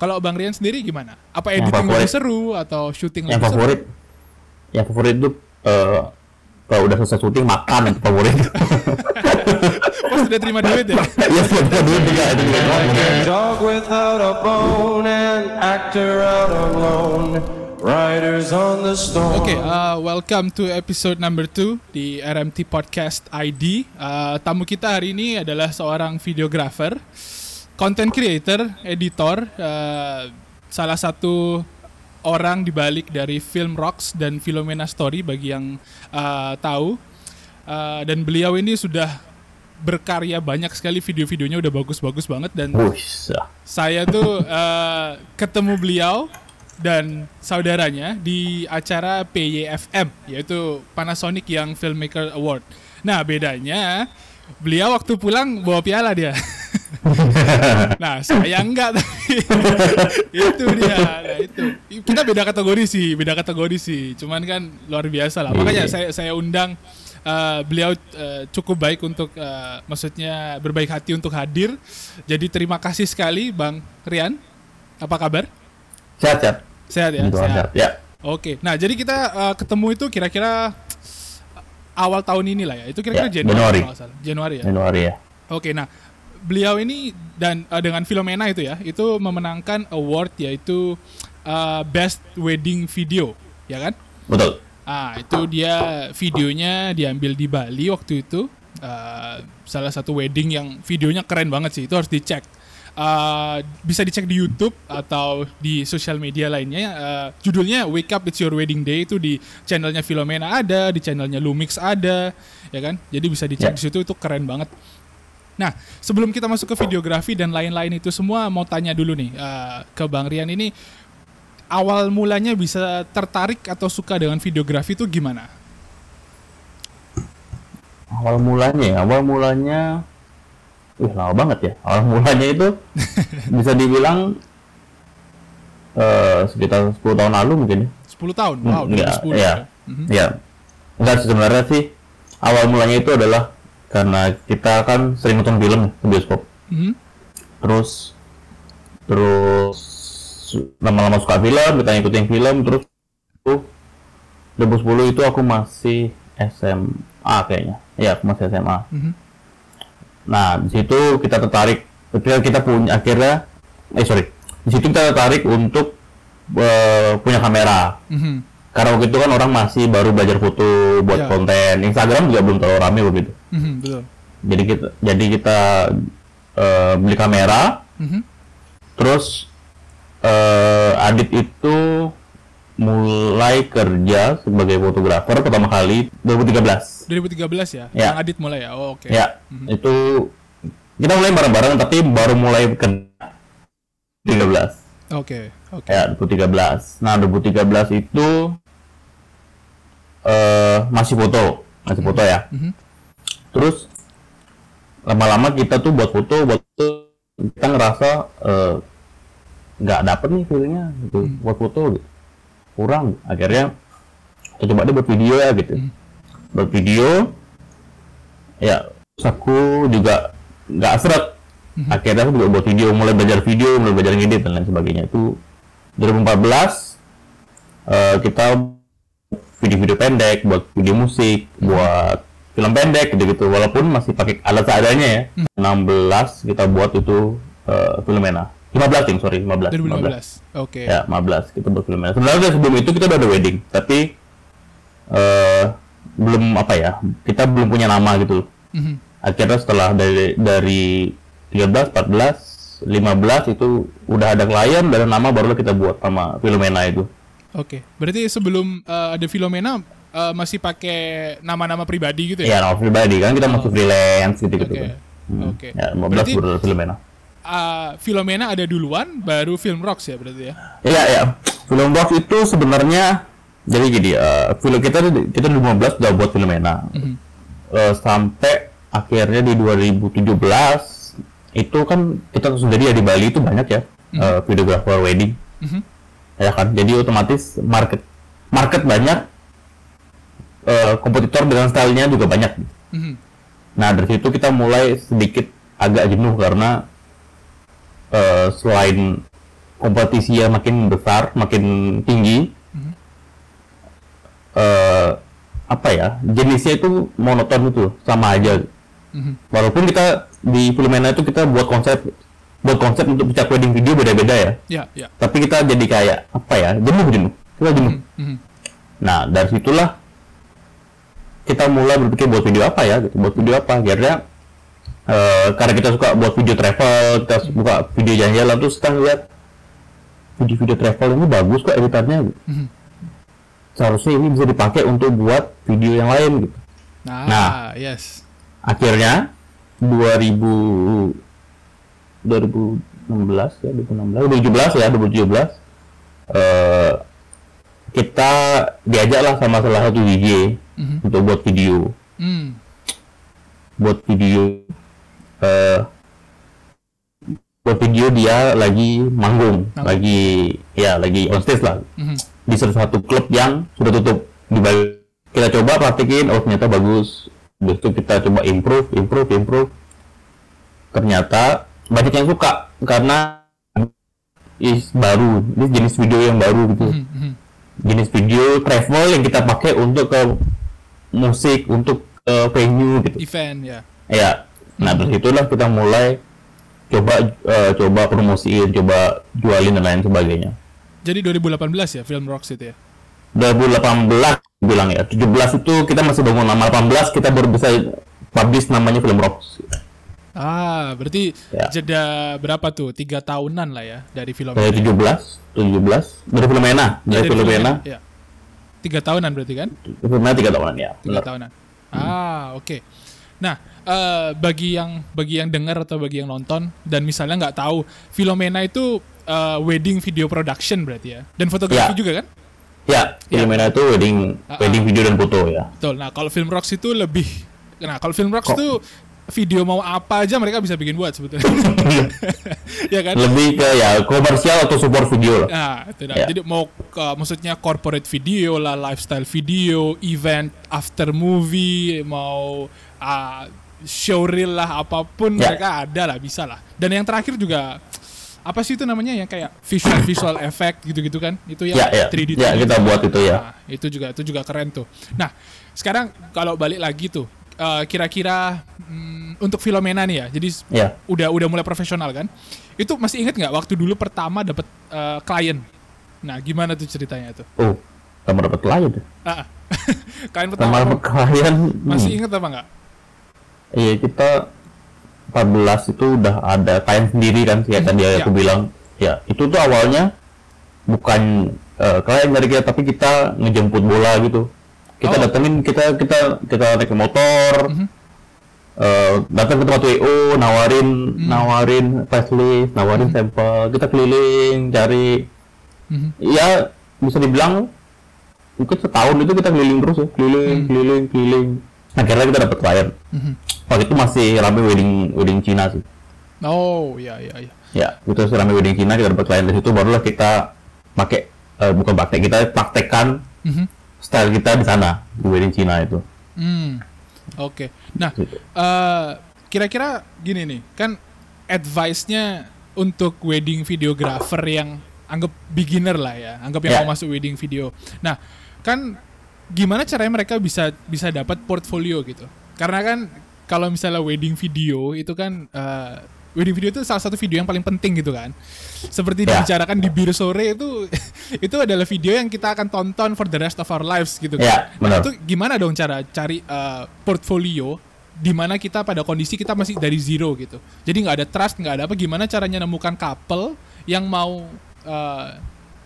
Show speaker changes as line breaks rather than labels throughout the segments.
Kalau Bang Rian sendiri gimana? Apa
Yang
editing lebih
favorit.
seru atau syuting
yang
lebih seru?
favorit yang favorit itu eh, kalau udah selesai syuting makan itu favorit
Pas sudah terima duit ya?
Iya, sudah dulu juga itu juga
dog without a bone, an actor out alone, riders on the storm.
Oke, uh, welcome to episode number 2 di RMT Podcast ID. Uh, tamu kita hari ini adalah seorang videographer, content creator, editor, uh, salah satu orang di balik dari film Rocks dan Philomena Story bagi yang uh, tahu. Uh, dan beliau ini sudah berkarya banyak sekali video-videonya udah bagus-bagus banget dan
Wush,
saya tuh eh, ketemu beliau dan saudaranya di acara PYFM yaitu Panasonic Young Filmmaker Award. Nah bedanya beliau waktu pulang bawa piala dia. nah saya enggak tapi itu dia. Nah itu kita beda kategori sih, beda kategori sih. Cuman kan luar biasa lah. Makanya saya saya undang eh, beliau eh, cukup baik untuk eh, maksudnya berbaik hati untuk hadir. Jadi terima kasih sekali Bang Rian. Apa kabar?
sehat sehat
Sehat ya? Sehat.
sehat ya
Oke. Nah, jadi kita eh, ketemu itu kira-kira awal tahun inilah ya. Itu kira-kira
Ya,
Januari.
Januari
ya.
Januari ya
Oke, nah beliau ini dan eh, dengan Filomena itu ya, itu memenangkan award yaitu eh, Best Wedding Video, ya kan?
betul
Ah, itu dia videonya diambil di Bali waktu itu. Eh, salah satu wedding yang videonya keren banget sih. Itu harus dicek. Eh, bisa dicek di YouTube atau di sosial media lainnya. Eh, judulnya Wake Up It's Your Wedding Day itu di channelnya Filomena ada, di channelnya Lumix ada, ya kan? Jadi bisa dicek
Ya.
di situ itu keren banget. Nah, sebelum kita masuk ke videografi dan lain-lain itu semua, mau tanya dulu nih eh, ke Bang Rian ini awal mulanya bisa tertarik atau suka dengan videografi itu gimana?
awal mulanya ya awal mulanya Wih, lama banget ya awal mulanya itu bisa dibilang eh sekitar 10 tahun lalu mungkin ya
10 tahun? Wow,
Hmm, enggak,
2010
ya.
ya. Mhm.
Ya, enggak sebenarnya sih awal mulanya itu adalah karena kita kan sering nonton film di bioskop.
Mhm.
Terus terus lama-lama suka film, kita ngikutin film, terus tuh 2010 itu aku masih SMA kayaknya. Ya, aku masih SMA.
Mhm.
Nah, di situ kita tertarik ketika kita punya akhirnya eh sorry, di situ kita tertarik untuk eh, punya kamera
Mhm.
Karena waktu itu kan orang masih baru belajar foto buat
Ya.
konten Instagram juga belum terlalu rame waktu itu
Mhm, betul.
jadi kita jadi kita eh, beli kamera
Mhm.
terus eh, Adit itu mulai kerja sebagai fotografer pertama kali 2013
2013 ya?
Ya.
Yang Adit mulai ya? Oh, oke.
ya itu kita mulai bareng-bareng tapi baru mulai kerja 13
Oke, oke.
ya 2013 nah 2013 itu eh masih foto masih foto ya.
Mhm.
terus lama-lama kita tuh buat foto buat foto, kita ngerasa eh, nggak dapet nih feelingnya gitu buat foto gitu. kurang akhirnya kita coba deh buat video ya gitu. Buat video ya aku juga nggak seret. Akhirnya aku juga buat video mulai belajar video mulai belajar ngedit dan lain sebagainya. Itu 2014 eh, kita video-video pendek buat video musik buat film pendek gitu-gitu walaupun masih pakai alat seadanya ya 16 kita buat itu eh, Filomena 15 tim sorry 15
2015. Oke.
ya 15 kita buat Filomena sebenarnya sebelum itu kita udah ada wedding tapi eh belum apa ya kita belum punya nama gitu
Mhm.
akhirnya setelah dari dari 13 14 15 itu udah ada klien udah ada nama barulah kita buat sama Filomena itu
Oke. Berarti sebelum eh, ada Filomena eh, masih pakai nama-nama pribadi gitu ya?
ya nama pribadi kan kita masih freelance gitu gitu
Oke.
kan Hmm.
Oke.
ya 15
Berarti
Filomena
eh, Filomena ada duluan, baru Film Rocks ya berarti ya?
Iya ya, film box itu sebenarnya jadi gini, eh, film kita kita 2015 udah buat Filomena,
Mhm.
Eh, sampai akhirnya di 2017 itu kan kita sendiri ya di Bali itu banyak ya eh, videographer wedding,
Mhm.
Ya kan, jadi otomatis market market banyak, eh, kompetitor dengan stylenya juga banyak.
Mhm.
Nah dari situ kita mulai sedikit agak jenuh karena eh, selain kompetisi yang makin besar, makin tinggi, eh apa ya jenisnya itu monoton itu sama aja.
Mhm.
Walaupun kita di Filomena itu kita buat konsep buat konsep untuk pecah wedding video beda-beda ya.
Ya, ya.
Tapi kita jadi kayak apa ya jenuh jenuh. Kita jenuh.
Mhm.
Nah dari situlah kita mulai berpikir buat video apa ya gitu. Buat video apa akhirnya eh, karena kita suka buat video travel, kita suka video jalan-jalan terus kita lihat video-video travel ini bagus kok editannya. gitu.
Mhm.
Seharusnya ini bisa dipakai untuk buat video yang lain gitu.
Nah,
Nah.
yes.
Akhirnya 2000 2016 ya 2016 2017 ya 2017 eh kita diajak lah sama salah satu DJ
Mhm.
untuk buat video
Hmm.
buat video eh buat video dia lagi manggung
Manggung.
lagi ya lagi on stage lah
Mhm.
di salah satu klub yang sudah tutup di Bali. Kita coba praktekin, oh ternyata bagus. Habis itu kita coba improve, improve, improve. Ternyata banyak yang suka karena is baru, ini jenis video yang baru gitu.
Mhm. Mhm.
Jenis video travel yang kita pakai untuk ke musik, untuk ke venue gitu.
Event ya.
Ya, nah dari itulah kita mulai coba eh, coba promosiin, coba jualin dan lain sebagainya.
Jadi 2018 ya film Rocks itu ya.
2018 bilang ya 17 itu kita masih bangun nama 18 kita baru bisa publish namanya film Rocks
Ah, berarti
Ya.
jeda berapa tuh? Tiga tahunan lah ya dari film
dari 17 17 dari Filomena dari Filomena
Ya. Tiga tahunan berarti kan?
Filomena tiga tahunan ya
Tiga
benar.
tahunan. Ah, oke. Nah, eh, bagi yang bagi yang dengar atau bagi yang nonton dan misalnya nggak tahu, Filomena itu eh, wedding video production berarti ya, dan fotografi
Ya.
juga kan?
ya Filomena itu wedding
Ah, ah.
wedding video dan foto ya
Betul. Nah, kalau film Rocks itu lebih, nah kalau film Rocks itu video mau apa aja mereka bisa bikin buat sebetulnya, ya kan?
lebih ke ya komersial atau support video lah
Nah, itu dah.
Ya.
Jadi mau ke- maksudnya corporate video lah, lifestyle video, event after movie, mau ah, showreel lah apa pun
Ya.
mereka ada lah, bisa lah. Dan yang terakhir juga apa sih itu namanya yang kayak visual visual effect gitu-gitu kan? Itu yang
ya ya
3D.
ya kita buat itu ya
Nah, itu juga itu juga keren tuh. Nah, sekarang kalau balik lagi tuh, eh, kira-kira mm, untuk Filomena nih ya. Jadi
ya
udah udah mulai profesional kan? Itu masih inget nggak waktu dulu pertama dapat eh, klien? Nah, gimana tuh ceritanya tuh?
oh kamu dapat klien ya
Ah, klien
sama
pertama
dapat klien
masih
hmm.
inget apa nggak?
iya kita 14 itu udah ada klien sendiri kan kayak tadi
ya.
aku bilang ya itu tuh awalnya bukan eh, klien dari kita tapi kita ngejemput bola gitu kita
Oh.
datengin kita kita kita naik motor
Mhm.
eh, datang ke tempat WO nawarin
Hmm.
nawarin facelift nawarin sampel kita keliling cari
Mhm.
ya bisa dibilang mungkin setahun itu kita keliling terus ya keliling
Hmm.
keliling keliling akhirnya kita dapat klien
Mhm.
waktu itu masih rame wedding wedding Cina sih
Oh, iya iya iya.
ya itu masih rame wedding Cina kita dapat klien dari situ barulah kita pakai eh, bukan pakai kita praktekkan
Mhm.
Style kita di sana di wedding Cina itu
Hmm. Oke. Nah,
Gitu.
eh, kira-kira gini nih, kan advice-nya untuk wedding videographer yang anggap beginner lah ya, anggap yang
Ya.
mau masuk wedding video. Nah, kan gimana caranya mereka bisa bisa dapat portfolio gitu? Karena kan kalau misalnya wedding video itu kan eh, wedding video itu salah satu video yang paling penting gitu kan. Seperti
Ya.
dibicarakan di bir sore itu itu adalah video yang kita akan tonton for the rest of our lives gitu kan.
Ya,
Nah, itu gimana dong cara cari uh, portfolio di mana kita pada kondisi kita masih dari zero gitu. Jadi nggak ada trust, nggak ada apa. Gimana caranya nemukan couple yang mau, uh,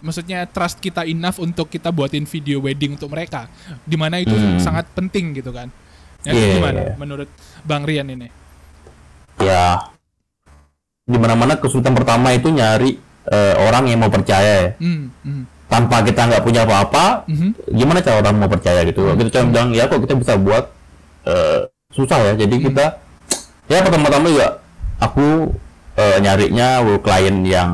maksudnya trust kita enough untuk kita buatin video wedding untuk mereka. Di mana itu
Hmm.
sangat penting gitu kan. Ya,
Iya,
gimana
iya.
menurut Bang Rian ini?
ya di mana mana kesulitan pertama itu nyari eh, orang yang mau percaya ya
Hmm, hmm,
tanpa kita nggak punya apa-apa
mhm,
gimana cara orang mau percaya gitu kita cuma bilang ya kok kita bisa buat eh, susah ya jadi kita ya pertama-tama juga aku eh, nyarinya klien yang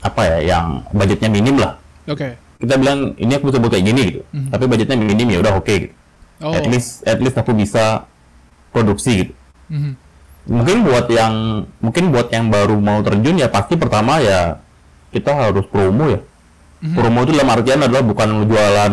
apa ya yang budgetnya minim lah
Oke.
kita bilang ini aku bisa buat kayak gini gitu
Mhm.
tapi budgetnya minim ya udah oke gitu.
Oh.
at least at least aku bisa produksi gitu
mhm.
Mungkin buat yang mungkin buat yang baru mau terjun ya pasti pertama ya kita harus promo ya
Mhm.
promo itu dalam artian adalah bukan jualan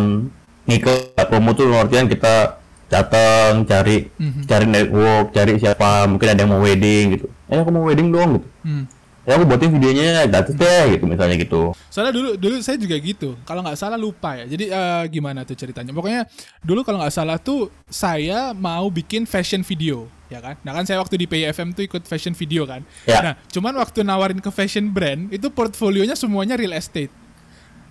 nikel ya. promo itu dalam artian kita datang cari
Mhm.
cari network cari siapa mungkin ada yang mau wedding gitu eh aku mau wedding dong gitu
Hmm.
Ya aku buatin videonya gratis deh gitu misalnya gitu
Soalnya dulu dulu saya juga gitu. Kalau nggak salah lupa ya. Jadi eh, gimana tuh ceritanya? Pokoknya dulu kalau nggak salah tuh saya mau bikin fashion video, ya kan? Nah kan saya waktu di PFM tuh ikut fashion video kan.
Ya.
Nah cuman waktu nawarin ke fashion brand itu portfolionya semuanya real estate.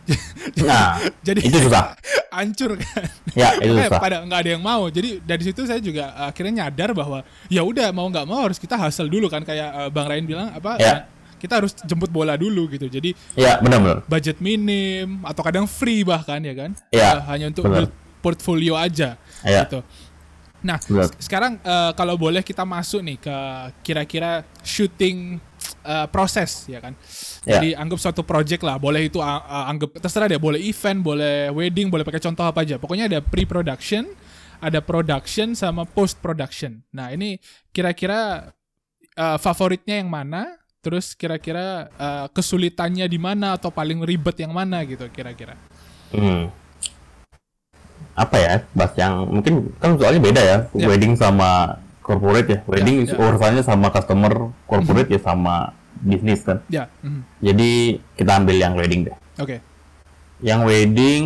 nah
Jadi
itu susah
hancur kan.
ya itu
Makanya
susah
pada nggak ada yang mau. Jadi dari situ saya juga uh, akhirnya nyadar bahwa ya udah mau nggak mau harus kita hasil dulu kan kayak uh, Bang Ryan bilang apa
Ya.
Kita harus jemput bola dulu gitu. Jadi
ya benar-benar
budget minim atau kadang free bahkan ya kan
Ya,
Uh, hanya untuk
benar.
build portfolio aja
Ya.
gitu. Nah,
Benar.
se- sekarang uh, kalau boleh kita masuk nih ke kira-kira shooting uh, proses ya kan.
Ya.
Jadi anggap suatu project lah, boleh itu uh, uh, anggap terserah deh, boleh event, boleh wedding, boleh pakai contoh apa aja. Pokoknya ada pre-production, ada production sama post production. Nah, ini kira-kira uh, favoritnya yang mana? Terus kira-kira uh, kesulitannya di mana atau paling ribet yang mana gitu kira-kira.
Hmm. Apa ya, bahas yang mungkin kan soalnya beda ya,
Ya.
wedding sama corporate ya. Wedding
ya.
urusannya sama customer, corporate ya sama bisnis kan.
Ya, mhm.
Jadi kita ambil yang wedding deh.
oke.
Yang wedding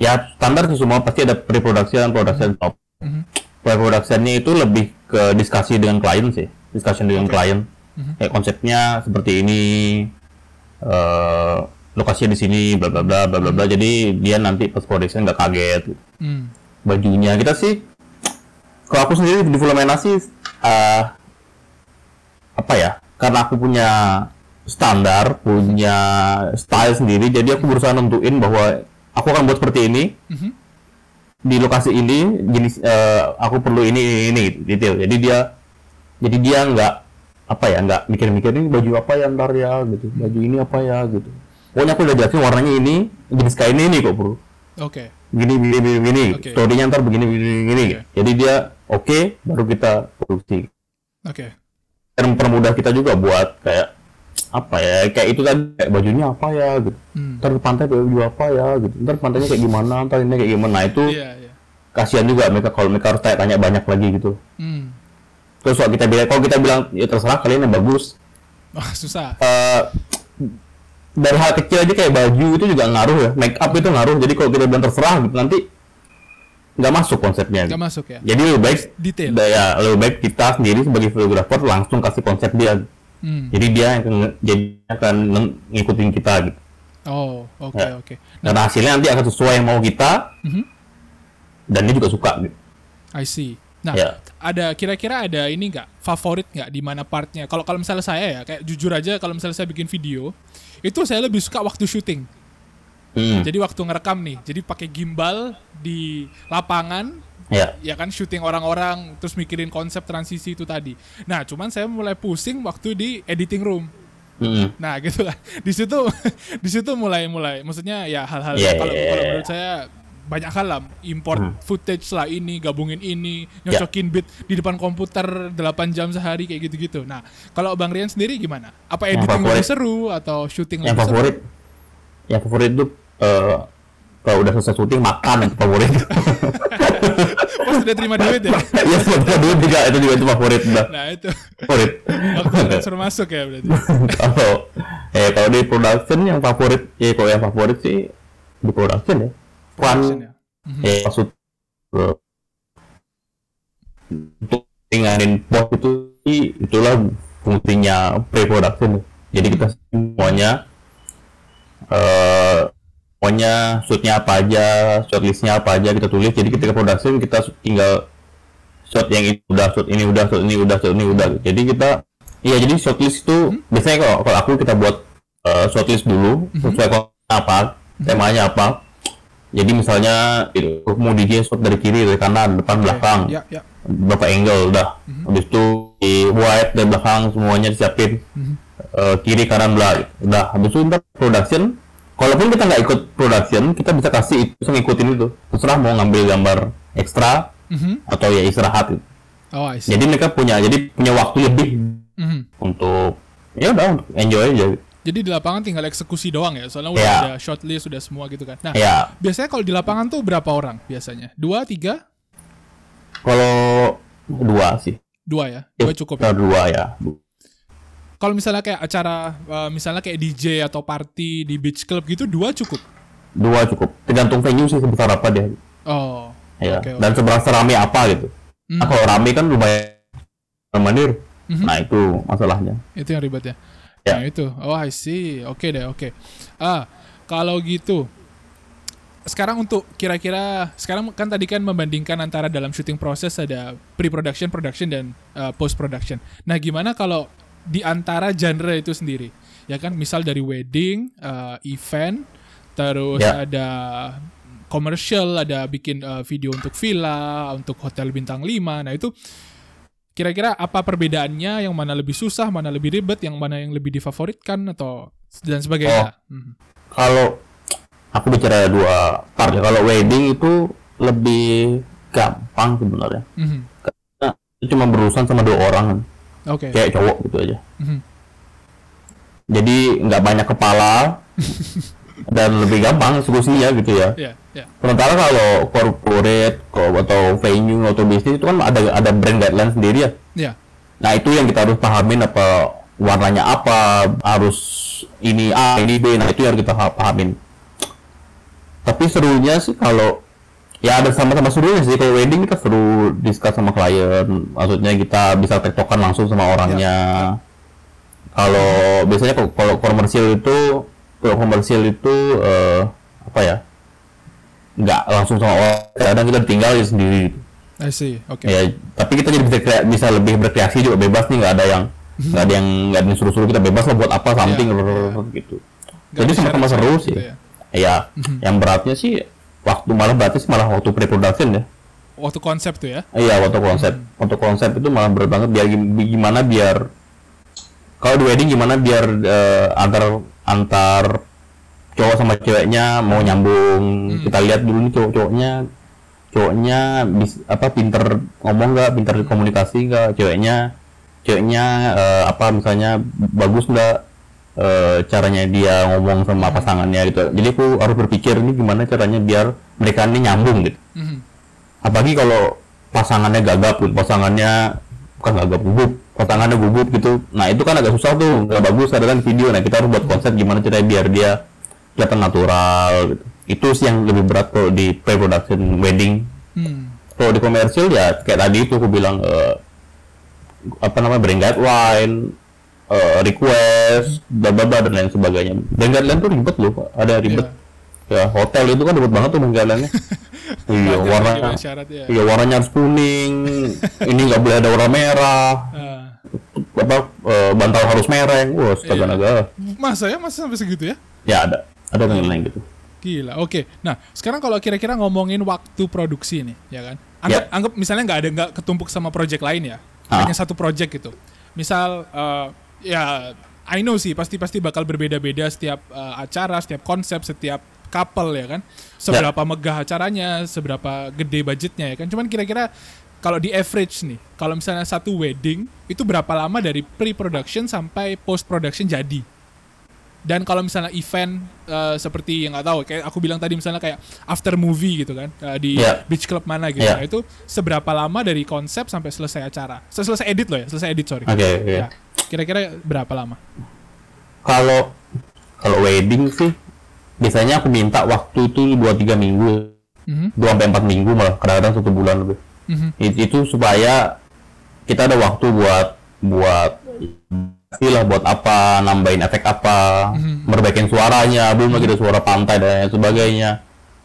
ya standar sih semua pasti ada pre-production, production top.
Mhm.
Pre-productionnya itu lebih ke diskusi dengan klien sih, discussion dengan klien.
Mhm.
Kayak konsepnya seperti ini, eh lokasinya di sini, bla bla bla bla bla bla. Jadi dia nanti post production nggak kaget.
Hmm.
Bajunya kita sih, kalau aku sendiri di Filomena sih, eh, apa ya? Karena aku punya standar, punya style sendiri, jadi aku berusaha nentuin bahwa aku akan buat seperti ini
Mhm.
di lokasi ini jenis eh, aku perlu ini ini, ini detail jadi dia jadi dia nggak apa ya nggak mikir-mikir ini baju apa ya ntar ya gitu baju ini apa ya gitu pokoknya aku udah jelasin warnanya ini jenis kain ini kok bro
Oke.
gini gini gini gini
Oke.
storynya ntar begini begini begini
Oke.
jadi dia oke baru kita produksi
Oke.
dan mempermudah kita juga buat kayak apa ya kayak itu kan kayak bajunya apa ya gitu
Hmm.
ntar pantai baju apa ya gitu ntar pantainya kayak gimana ntar ini kayak gimana nah itu
Iya, iya.
kasihan juga mereka kalau mereka harus tanya, tanya banyak lagi gitu
Hmm.
Terus kalau kita bilang kalau kita bilang ya terserah kalian yang bagus
Wah, susah.
Eh, dari hal kecil aja kayak baju itu juga ngaruh ya make up itu ngaruh jadi kalau kita bilang terserah gitu nanti nggak masuk konsepnya
Nggak masuk ya.
jadi lebih baik
Detail.
ya lebih baik kita sendiri sebagai fotografer langsung kasih konsep dia
Hmm.
jadi dia yang jadi akan ng- ngikutin kita gitu
Oh, oke
Ya.
oke.
dan hasilnya nanti akan sesuai yang mau kita
Mhm.
dan dia juga suka gitu
I see. Nah,
Ya.
ada kira-kira ada ini nggak favorit nggak di mana partnya? Kalau kalau misalnya saya ya, kayak jujur aja kalau misalnya saya bikin video, itu saya lebih suka waktu syuting.
Hmm,
Jadi waktu ngerekam nih, jadi pakai gimbal di lapangan,
ya
ya kan syuting orang-orang, terus mikirin konsep transisi itu tadi. Nah, cuman saya mulai pusing waktu di editing room.
Hmm.
Nah, gitu lah. Di situ di situ mulai mulai maksudnya ya hal-hal
Iya,
kalau
iya,
kalau
iya.
menurut saya banyak hal lah import
Hmm.
footage lah ini gabungin ini
Ya.
nyocokin beat di depan komputer 8 jam sehari kayak gitu-gitu. Nah, kalau Bang Rian sendiri gimana? Apa
Yang
editing lebih
favorit.
seru atau syuting
yang
lebih
favorit yang favorit itu eh, kalau udah selesai syuting makan itu favorit
seru? Oh, sudah terima duit ya?
Iya, sebenarnya dulu juga itu juga itu favorit udah
Nah, itu
favorit.
waktu transfer masuk ya berarti.
kalau eh kalau di production yang favorit, ya kalau yang favorit sih di production ya.
Production
Fun,
ya.
eh maksud untuk ringanin post itu itulah fungsinya pre-production. Jadi kita semuanya eh pokoknya shootnya apa aja, shortlistnya apa aja kita tulis. Jadi ketika production kita tinggal shot yang ini udah, shot ini udah, shot ini udah, shot ini udah. Jadi kita, iya jadi shortlist itu biasanya kalau, kalau aku kita buat eh, shortlist dulu sesuai konsep apa, temanya apa. Jadi misalnya itu mau DJ shot dari kiri, dari kanan, depan, belakang
Ya, ya.
berapa angle udah habis itu di wide dari belakang semuanya disiapin Eh, kiri kanan belah udah habis itu ntar production kalaupun kita nggak ikut production kita bisa kasih itu bisa ngikutin itu terserah mau ngambil gambar ekstra
Mhm.
atau ya istirahat gitu.
Oh, I see.
Jadi mereka punya jadi punya waktu lebih
Mhm.
untuk ya udah enjoy aja.
Jadi di lapangan tinggal eksekusi doang ya, soalnya udah
Ya.
ada short list, sudah semua gitu kan. Nah,
Ya,
biasanya kalau di lapangan tuh berapa orang biasanya? Dua, tiga?
kalau dua sih.
Dua ya? Dua cukup ya?
Dua ya.
Kalau misalnya kayak acara, uh, misalnya kayak DJ atau party di beach club gitu, dua cukup?
Dua cukup. Tergantung venue sih sebesar apa dia.
Oh,
Ya.
Oke, oke.
Dan seberapa rame apa gitu.
Hmm.
Nah, kalau rame kan lumayan mandir.
Mhm.
Nah, itu masalahnya.
itu yang ribet ya?
Ya.
Nah itu, oh I see, oke deh, oke. Ah, kalau gitu, sekarang untuk kira-kira, sekarang kan tadi kan membandingkan antara dalam syuting proses ada pre-production, production, dan uh, post-production. Nah gimana kalau di antara genre itu sendiri? Ya kan, misal dari wedding, uh, event, terus
Ya.
ada commercial, ada bikin uh, video untuk villa, untuk hotel bintang 5. Nah itu kira-kira apa perbedaannya? Yang mana lebih susah, mana lebih ribet, yang mana yang lebih difavoritkan atau dan sebagainya? Mhm.
Kalau aku bicara dua part ya. Kalau wedding itu lebih gampang sebenarnya.
Mhm.
Nah, itu cuma berurusan sama dua orang,
Oke.
kayak cowok gitu aja.
Mhm.
Jadi nggak banyak kepala dan lebih gampang eksekusinya gitu ya.
Ya, ya.
Sementara kalau corporate atau venue atau bisnis itu kan ada ada brand guideline sendiri ya.
Ya.
Nah itu yang kita harus pahamin apa warnanya apa harus ini A ini B nah itu yang kita ha- pahamin. Tapi serunya sih kalau ya ada sama-sama serunya sih kalau wedding kita seru discuss sama klien maksudnya kita bisa tektokan langsung sama orangnya. Kalau biasanya kalau- kalau komersial itu kalau komersial itu eh, apa ya nggak langsung sama orang kadang kita tinggal sendiri gitu.
I see. Oke.
Ya, tapi kita jadi bisa krea- bisa lebih berkreasi juga bebas nih, nggak ada yang nggak ada yang nggak ada yang suruh-suruh kita bebas lah buat apa something
Iya,
rrrr, gitu.
Nggak
jadi sama-sama seru
gitu
sih.
ya.
Ya, yang beratnya sih waktu malah berarti malah waktu pre-production ya.
Waktu konsep tuh ya.
Iya, waktu konsep. Waktu konsep itu malah berat banget biar gim- gimana biar kalau di wedding gimana biar eh, antar antar cowok sama ceweknya mau nyambung. Kita lihat dulu nih cowok-cowoknya cowoknya bis, apa pinter ngomong nggak, pinter komunikasi nggak, ceweknya ceweknya eh, apa misalnya bagus nggak eh, caranya dia ngomong sama pasangannya gitu. Jadi aku harus berpikir ini gimana caranya biar mereka ini nyambung gitu
Mhm.
apalagi kalau pasangannya gagap gitu pasangannya bukan gagap gugup pasangannya gugup gitu. Nah itu kan agak susah tuh nggak bagus ada kan video. Nah kita harus buat konsep gimana caranya biar dia kelihatan natural gitu. Itu sih yang lebih berat kalau di pre-production wedding.
Hmm.
kalau di komersil ya kayak tadi itu aku bilang eh, apa namanya brand guideline eh, request bla bla bla dan lain sebagainya. Brand guideline tuh ribet loh ada ribet ya hotel itu kan ribet banget tuh guideline-nya iya
juga syaratnya.
Iya warnanya harus kuning, ini nggak boleh ada warna merah,
Ah.
apa eh, bantal harus mereng, wah astaga
Iya.
naga.
masa ya? Masa sampai segitu ya?
Ya ada, ada yang lain gitu.
Gila. Oke. Nah, sekarang kalau kira-kira ngomongin waktu produksi nih, ya kan? Anggap,
Ya.
anggap misalnya nggak ada nggak ketumpuk sama project lain ya,
Ah.
hanya satu project gitu. Misal, eh, ya, I know sih pasti pasti bakal berbeda-beda setiap eh, acara, setiap konsep, setiap couple ya kan. Seberapa megah acaranya, seberapa gede budgetnya ya kan. Cuman kira-kira kalau di average nih, kalau misalnya satu wedding itu berapa lama dari pre-production sampai post-production jadi? Dan kalau misalnya event eh, seperti yang nggak tahu, kayak aku bilang tadi misalnya kayak after movie gitu kan eh, di
Iya.
beach club mana gitu,
Iya.
nah, itu seberapa lama dari konsep sampai selesai acara? Se- Selesai edit loh ya, selesai edit sorry.
Oke, oke.
Ya. Kira-kira berapa lama?
Kalau kalau wedding sih biasanya aku minta waktu itu 2-3 minggu,
Mhm,
2 sampai 4 minggu malah kadang-kadang satu bulan lebih.
mhm,
It- Itu supaya kita ada waktu buat buat istilah buat apa, nambahin efek apa,
Mhm.
merbaikin suaranya, belum lagi ada suara pantai dan lain sebagainya.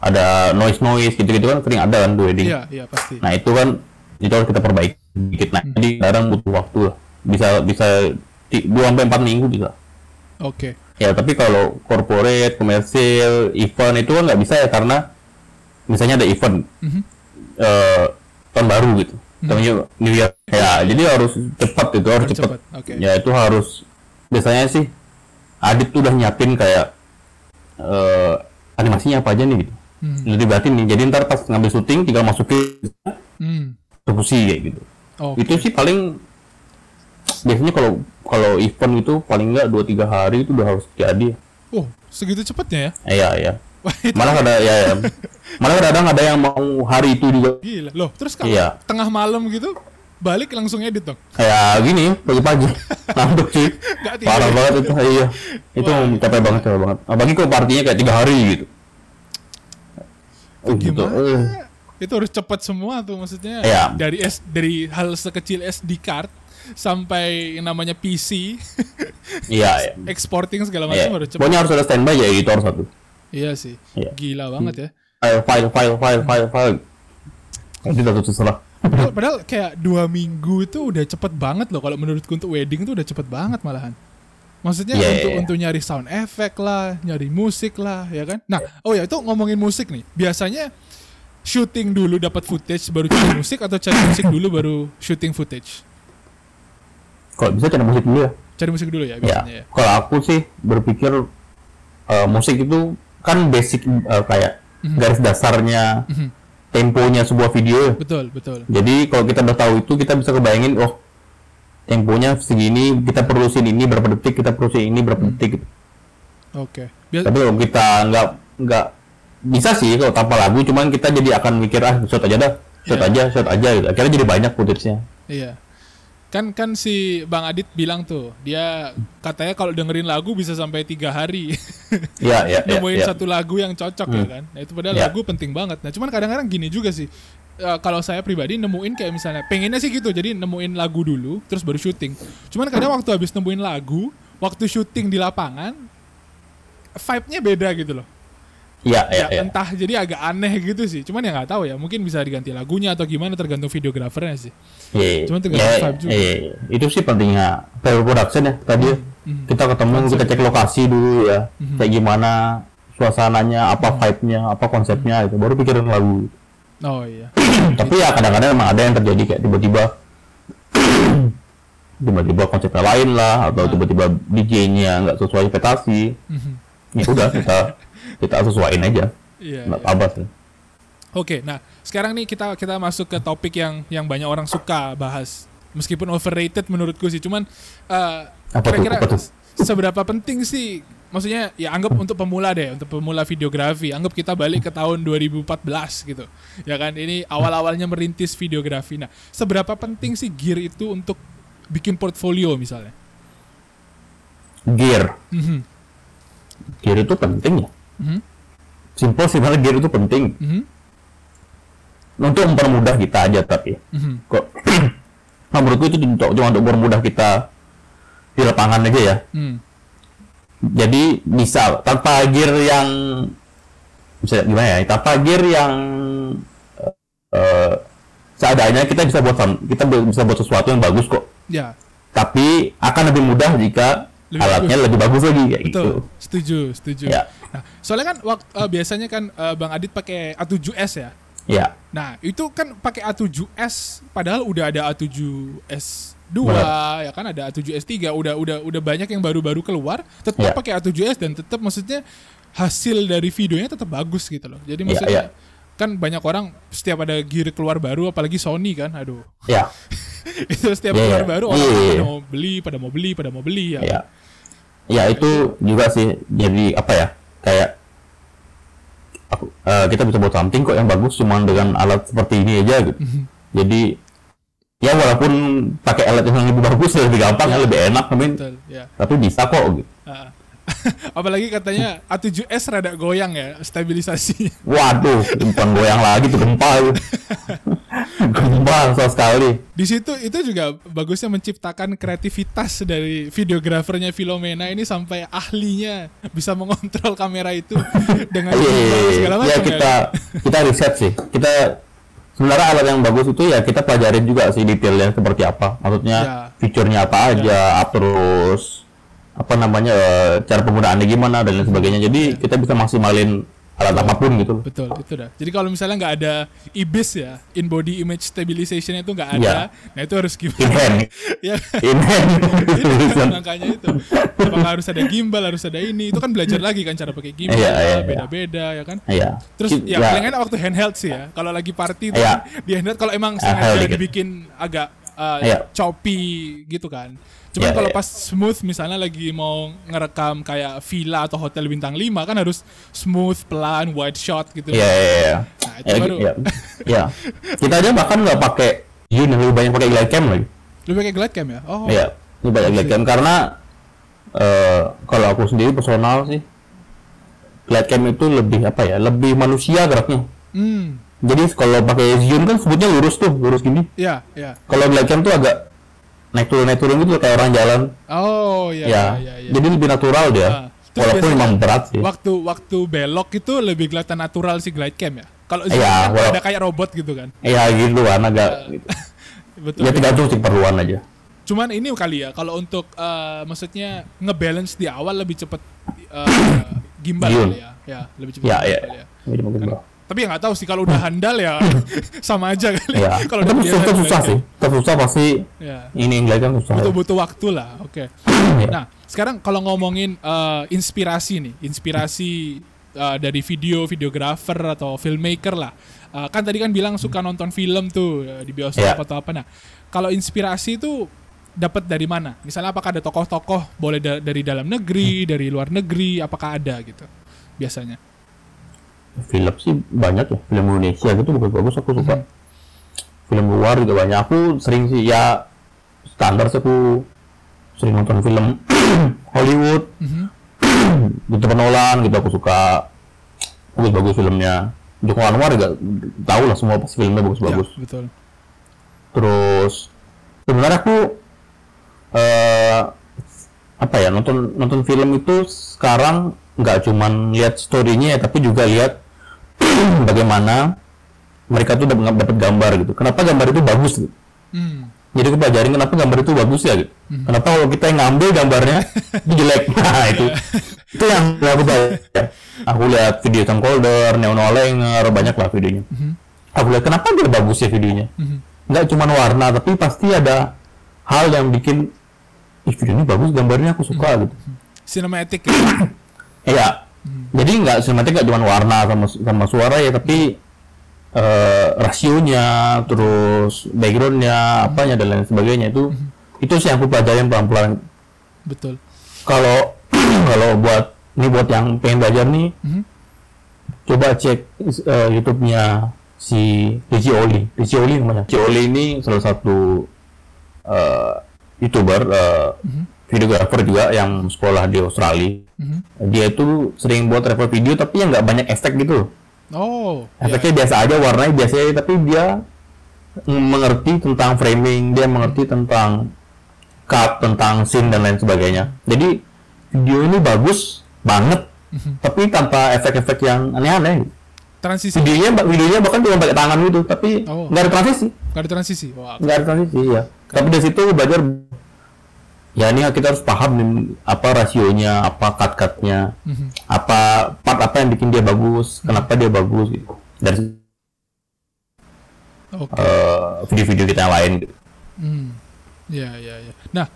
Ada noise noise gitu-gitu kan sering ada kan di wedding.
Iya, iya pasti.
Nah itu kan itu harus kita perbaiki dikit. Nah jadi kadang butuh waktu lah. Bisa bisa dua sampai empat minggu bisa.
Oke.
Ya tapi kalau corporate, komersil, event itu kan nggak bisa ya karena misalnya ada event
Mhm.
eh, tahun baru gitu. Contohnya New Year. Ya jadi harus cepat itu harus
Harus
cepat.
cepat, oke.
Ya itu harus biasanya sih Adit tuh udah nyiapin kayak eh, animasinya apa aja nih gitu.
Hmm.
Udah dibatin nih. Jadi ntar pas ngambil syuting tinggal masukin
Hmm.
eksekusi kayak gitu.
Oke.
Itu sih paling biasanya kalau kalau event itu paling enggak 2 3 hari itu udah harus jadi.
Oh, segitu cepatnya ya?
Iya, iya.
Itu
Malah ada ya, ya. Malah kadang ada yang mau hari itu juga.
gila. Loh, terus kalau
Iya.
tengah malam gitu balik langsung edit dong.
Kayak gini pagi-pagi. Ngantuk sih.
Nggak.
Parah banget itu. Iya. Itu
Wah.
capek banget, capek banget. Apalagi kalau partinya kayak tiga hari gitu. Oh, gitu. Eh.
Itu harus cepat semua tuh maksudnya.
Iya.
Dari S dari hal sekecil SD card sampai yang namanya PC,
Iya, iya.
exporting segala
Iya.
macam harus cepat.
Pokoknya harus ada standby ya editor satu.
Iya sih.
Iya.
Gila banget ya.
File, file, file, file, file, file. Nanti udah terserah.
Padahal, padahal kayak dua minggu itu udah cepet banget loh kalau menurutku untuk wedding tuh udah cepet banget malahan. Maksudnya
Iya,
untuk
iya, iya.
untuk nyari sound effect lah, nyari musik lah, ya kan? Nah, oh ya itu ngomongin musik nih. Biasanya shooting dulu dapat footage baru cari musik atau cari musik dulu baru shooting footage?
Kalau bisa cari musik dulu ya.
Cari musik dulu ya
Ya.
biasanya ya.
Kalau aku sih berpikir eh, musik itu kan basic eh, kayak
Mhm.
garis dasarnya
Mhm.
temponya sebuah video.
Betul, betul.
Jadi kalau kita udah tahu itu kita bisa kebayangin oh temponya segini kita perlu scene ini berapa detik kita perlu scene ini berapa
Mhm.
detik gitu.
Oke. Bias-
Tapi kalau kita nggak nggak bisa sih kalau tanpa lagu cuman kita jadi akan mikir ah shot aja dah shot
Iya.
aja shot aja gitu. Akhirnya jadi banyak footage-nya.
Iya. Kan kan si Bang Adit bilang tuh, dia katanya kalau dengerin lagu bisa sampai tiga hari.
Iya iya iya.
nemuin
iya.
satu lagu yang cocok ya kan. Nah itu padahal
Ya.
lagu penting banget. Nah cuman kadang-kadang gini juga sih. Eh, kalau saya pribadi nemuin kayak misalnya pengennya sih gitu. Jadi nemuin lagu dulu, terus baru syuting. Cuman kadang waktu habis nemuin lagu, waktu syuting di lapangan, vibe-nya beda gitu loh.
Iya iya
Ya,
iya.
entah jadi agak aneh gitu sih. Cuman ya nggak tahu ya. Mungkin bisa diganti lagunya atau gimana tergantung videografernya sih.
Iya,
Cuman tergantung
iya,
vibe juga.
iya, iya. Itu sih pentingnya pre production ya tadi. ya.
Mhm.
Kita ketemu, kita cek lokasi dulu ya. Kayak gimana suasananya, apa vibe-nya, apa konsepnya itu. Baru pikirin lagu.
Oh iya.
Tapi ya kadang-kadang emang ada yang terjadi kayak tiba-tiba tiba-tiba konsepnya lain lah atau tiba-tiba DJ-nya nggak sesuai ekspektasi.
Mhm.
Ya udah kita kita sesuaiin aja.
Iya.
Nggak
iya.
apa sih.
Oke, nah sekarang nih kita kita masuk ke topik yang yang banyak orang suka bahas, meskipun overrated menurutku sih. Cuman
tuh,
kira-kira seberapa penting sih? Maksudnya ya anggap untuk pemula deh, untuk pemula videografi. Anggap kita balik ke tahun 2014 gitu, ya kan? Ini awal-awalnya merintis videografi. Nah, seberapa penting sih gear itu untuk bikin portfolio misalnya?
Gear.
Mhm,
Gear itu penting ya.
Mhm,
Simple sih, malah gear itu penting.
mhm,
Untuk mempermudah kita aja tapi.
mhm.
kok nah, menurutku itu untuk cuma untuk mempermudah kita di lapangan aja ya.
Hmm,
jadi bisa tanpa gear yang bisa gimana ya? Tanpa gear yang eh, seadanya kita bisa buat kita bisa buat sesuatu yang bagus kok.
Ya,
tapi akan lebih mudah jika
Lebih
alatnya lebih bagus lagi kayak gitu
betul. Setuju, setuju.
Ya.
Nah, soalnya kan waktu biasanya kan eh, Bang Adit pakai A7S ya.
ya
Nah, itu kan pakai A7S padahal udah ada A7S2
Benar.
ya kan ada A7S3 udah udah udah banyak yang baru-baru keluar tetap
Ya.
pakai A7S dan tetap maksudnya hasil dari videonya tetap bagus gitu loh. Jadi
Ya,
maksudnya
ya.
kan banyak orang setiap ada gear keluar baru apalagi Sony kan aduh
ya
itu setiap
Ya,
keluar
ya.
baru orang
Iya, iya.
pada mau beli pada mau beli pada mau beli ya,
ya ya itu juga sih jadi apa ya kayak aku, eh, kita bisa buat something kok yang bagus cuma dengan alat seperti ini aja gitu
Mhm.
jadi ya walaupun pakai alat yang lebih bagus lebih gampang ya lebih enak I mean,
betul ya
tapi bisa kok gitu.
Ah. apalagi katanya A7S rada goyang ya stabilisasinya
waduh bukan goyang lagi tuh gempa susah sekali.
Di situ itu juga bagusnya menciptakan kreativitas dari videografernya Filomena ini sampai ahlinya bisa mengontrol kamera itu dengan
Iya,
gimbal
iya.
segala
ya
macam
kita kita riset sih. Kita sebenarnya alat yang bagus itu ya kita pelajarin juga sih detailnya seperti apa. Maksudnya
Ya.
fiturnya apa aja up terus apa namanya eh, cara penggunaannya gimana dan lain sebagainya. Jadi kita bisa maksimalin alat apa pun gitu loh.
Betul, itu dah. Jadi kalau misalnya nggak ada IBIS ya, in body image stabilization itu nggak ada,
Iya.
nah itu harus
in
gimana?
hand
ya,
in hand
itu kan makanya itu. Apakah harus ada gimbal, harus ada ini? Itu kan belajar lagi kan cara pakai gimbal,
Iya, iya, iya.
beda-beda ya kan.
Iya.
Terus
Ki-
ya, paling enak waktu handheld sih ya. Kalau lagi party itu
Iya.
kan di handheld kalau emang sengaja dibikin agak uh,
Iya.
choppy gitu kan. Cuman
Iya,
kalau
iya.
pas smooth misalnya lagi mau ngerekam kayak villa atau hotel bintang 5 kan harus smooth, pelan, wide shot gitu.
Iya iya iya.
Nah, itu
Ya,
baru
iya. Iya. Kita aja bahkan nggak pakai Yun yang lebih banyak pakai glide cam lagi.
lebih kayak glide cam ya? Oh.
Iya. Ini banyak glide cam karena eh kalau aku sendiri personal sih glide cam itu lebih apa ya? Lebih manusia geraknya.
Hmm.
Jadi kalau pakai zoom kan sebutnya lurus tuh, lurus gini.
Iya, iya.
Kalau glide cam tuh agak naik turun naik turun gitu kayak orang jalan.
Oh, iya
ya.
iya iya.
Jadi lebih natural dia.
Terus
Walaupun
biasanya
memang berat sih.
Waktu waktu belok itu lebih kelihatan natural sih glide cam ya. Kalau zoom
Iya,
kan ada kayak robot gitu kan.
Iya gitu kan agak gitu.
Betul.
Ya tergantung sih keperluan aja.
Cuman ini kali ya kalau untuk eh, maksudnya ngebalance di awal lebih cepet eh, gimbal
Gimbal.
ya. Ya, lebih cepet
Iya
gimbal
iya.
kali ya.
Jadi mungkin bro.
Tapi ya nggak tahu sih kalau udah handal ya sama aja kali.
Iya.
kalau udah biasa
susah
glide
sih. Susah pasti.
Ya.
ini glide cam susah.
Butuh butuh waktu lah. Oke.
Iya.
Nah, sekarang kalau ngomongin eh, inspirasi nih, inspirasi eh, dari video, videografer atau filmmaker lah. Eh, kan tadi kan bilang suka nonton film tuh eh, di bioskop
Iya.
atau apa. Nah, kalau inspirasi itu dapat dari mana? Misalnya apakah ada tokoh-tokoh boleh da- dari dalam negeri, dari luar negeri, apakah ada gitu? Biasanya.
Film sih banyak ya film Indonesia gitu bagus-bagus aku suka
Mhm.
film luar juga banyak aku sering sih ya standar sih aku sering nonton film Hollywood
Mhm.
Christopher Nolan gitu aku suka bagus-bagus filmnya Joko Anwar juga tahu lah semua pasti filmnya bagus-bagus
Ya, betul.
terus sebenarnya aku eh apa ya nonton nonton film itu sekarang nggak cuman lihat storynya ya tapi juga lihat bagaimana mereka tuh dapat dapat gambar gitu. Kenapa gambar itu bagus gitu?
Hmm.
jadi aku pelajarin kenapa gambar itu bagus ya gitu. Kenapa kalau kita yang ngambil gambarnya itu jelek? Nah itu. Itu yang aku belajar aku lihat video Tom Calder, Neo Nolenger banyak lah videonya. Aku lihat kenapa dia bagus ya videonya?
Mhm.
nggak cuma warna tapi pasti ada hal yang bikin ih video ini bagus gambarnya aku suka gitu.
Cinematic ya.
Iya jadi nggak sinematik nggak cuma warna sama sama suara ya tapi eh, rasionya terus backgroundnya apanya dan lain sebagainya itu itu sih yang aku pelajarin pelan-pelan
betul.
kalau kalau buat ini buat yang pengen belajar nih
Mhm.
coba cek eh, YouTube-nya si Ricci Oli. Ricci Oli namanya. Ricci Oli ini salah satu eh, YouTuber, eh, videografer juga yang sekolah di Australia.
Mhm.
Dia itu sering buat review video tapi yang nggak banyak efek gitu.
Oh, ya.
Efeknya biasa aja, warnanya biasa aja, tapi dia mengerti tentang framing, dia mengerti tentang cut, tentang scene dan lain sebagainya. Jadi video ini bagus banget, tapi tanpa efek-efek yang aneh-aneh.
transisi.
Videonya, videonya bahkan cuma pakai tangan gitu, tapi
Oh.
nggak ada transisi,
Gak ada transisi.
Nggak ada transisi ya. Tapi dari situ belajar, ya ini kita harus paham nih, apa rasionya, apa cut-cutnya,
Mhm.
apa part apa yang bikin dia bagus, kenapa dia bagus gitu. Dari situ
Oke.
eh, video-video kita yang lain gitu.
Hmm. Ya, ya, ya. Nah,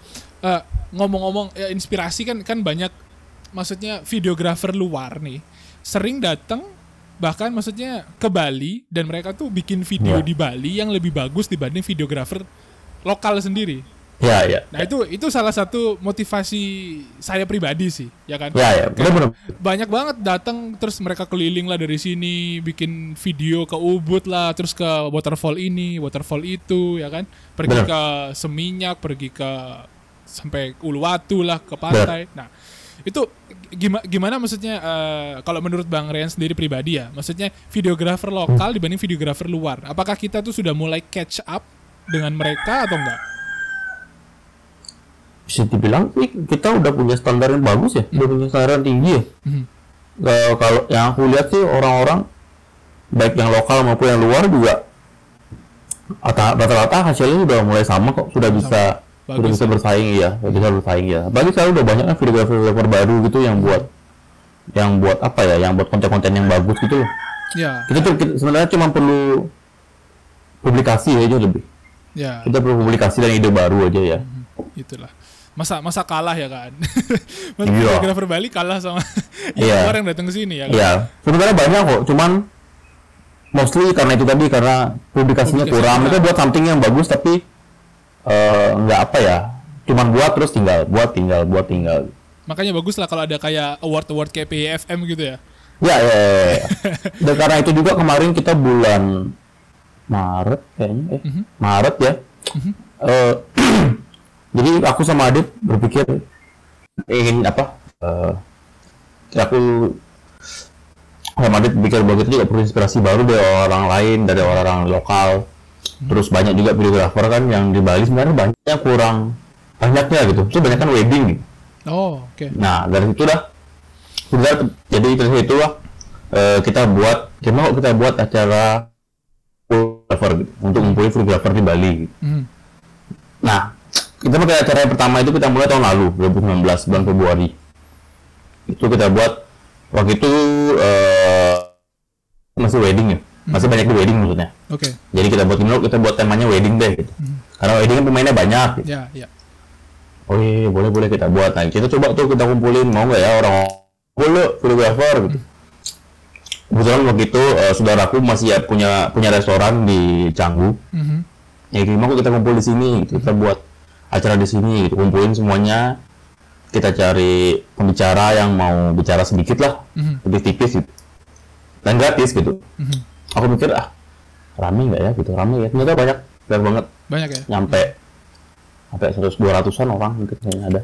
eh, ngomong-ngomong ya, inspirasi kan kan banyak maksudnya videografer luar nih sering datang bahkan maksudnya ke Bali dan mereka tuh bikin video
Ya.
di Bali yang lebih bagus dibanding videografer lokal sendiri.
Ya, ya.
Nah, itu itu salah satu motivasi saya pribadi sih, ya kan?
Ya, ya. Benar-benar.
banyak banget datang terus mereka keliling lah dari sini bikin video ke Ubud lah terus ke waterfall ini waterfall itu ya kan pergi
Bener.
ke Seminyak pergi ke sampai Uluwatu lah ke pantai nah itu gimana gimana maksudnya eh, kalau menurut Bang Rian sendiri pribadi ya maksudnya videografer lokal dibanding videografer luar apakah kita tuh sudah mulai catch up dengan mereka atau enggak
Bisa dibilang kita udah punya standar yang bagus ya, udah punya standar yang tinggi ya.
Mhm.
Eh, kalau yang aku lihat sih orang-orang baik yang lokal maupun yang luar juga rata- rata-rata hasilnya udah mulai sama kok, sudah bisa
Bagus
sudah bisa bersaing ya, sudah bisa bersaing ya. Bagi sekarang udah banyak kan videografer-videografer baru gitu yang buat yang buat apa ya, yang buat konten-konten yang bagus gitu loh.
ya
Kita tuh sebenarnya cuma perlu publikasi aja lebih.
ya
Kita perlu publikasi dan ide baru aja ya.
itulah masa masa kalah ya kan masa
Iya.
videografer Bali kalah sama yang
Iya.
luar yang datang ke sini ya kan
Iya, sebenarnya banyak kok, cuman mostly karena itu tadi karena publikasinya
Publikasi
kurang. Mereka buat something yang bagus tapi eh, nggak apa ya cuman buat terus tinggal buat tinggal buat tinggal
Makanya bagus lah kalau ada kayak award-award kayak PYFM gitu ya.
ya ya, ya, ya. dan karena itu juga kemarin kita bulan Maret kayaknya eh Maret ya Eh, jadi aku sama Adit berpikir ingin apa eh aku sama Adit pikir bahwa kita juga perlu inspirasi baru dari orang lain dari orang-orang lokal terus banyak juga videografer kan yang di Bali sebenarnya banyak kurang banyaknya gitu itu banyak kan wedding gitu.
Oh, oke.
nah dari situ dah jadi dari situ lah eh, kita buat gimana kok kita buat acara fotografer gitu, untuk ngumpulin fotografer di Bali gitu.
Mhm.
Nah, kita pakai acara yang pertama itu kita mulai tahun lalu, 2019 bulan Februari. Itu kita buat waktu itu eh, masih wedding ya, masih banyak di wedding maksudnya.
Oke.
Jadi kita buat gimana kita buat temanya wedding deh gitu. Karena wedding kan pemainnya banyak. Gitu.
Ya, ya.
Oh iya, boleh boleh kita buat. Nah, kita coba tuh kita kumpulin mau nggak ya orang boleh fotografer gitu. Kebetulan waktu itu eh, saudaraku masih ya punya punya restoran di Canggu.
Mhm.
ya gimana kita kumpul di sini gitu. kita buat acara di sini gitu. Kumpulin semuanya. Kita cari pembicara yang mau bicara sedikit lah.
Mhm.
lebih tipis gitu. Dan gratis gitu.
Mhm.
aku mikir ah rame nggak ya? Gitu. Rame ya. Ternyata banyak. Banyak banget.
Banyak ya.
nyampe sampai 100 200-an orang mungkin kayaknya ada.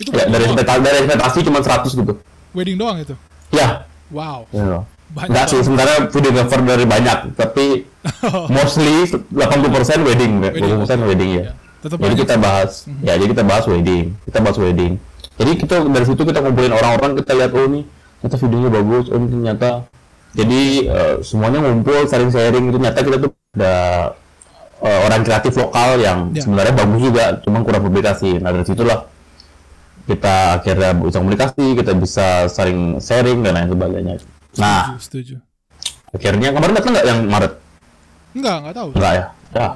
Itu
ya, dari ekspektasi dari ekspektasi cuma 100 gitu.
Wedding doang itu.
ya.
Wow.
ya.
Banyak
Enggak sih, sebenarnya videographer dari banyak, tapi mostly 80% wedding,
Wedding,
20% wedding ya.
Ya. Tetap
Jadi kita bahas, ya jadi kita bahas wedding, kita bahas wedding. Jadi kita dari situ kita kumpulin orang-orang, kita lihat oh nih, ternyata videonya bagus, oh ini ternyata. Jadi eh, semuanya ngumpul, saling sharing itu ternyata kita tuh ada eh, orang kreatif lokal yang
Ya.
sebenarnya bagus juga, cuma kurang publikasi. Nah dari situlah kita akhirnya bisa komunikasi, kita bisa saling sharing dan lain sebagainya. Nah,
Setuju, setuju.
akhirnya kemarin datang nggak yang Maret?
Enggak, enggak tahu.
Enggak ya? Ya.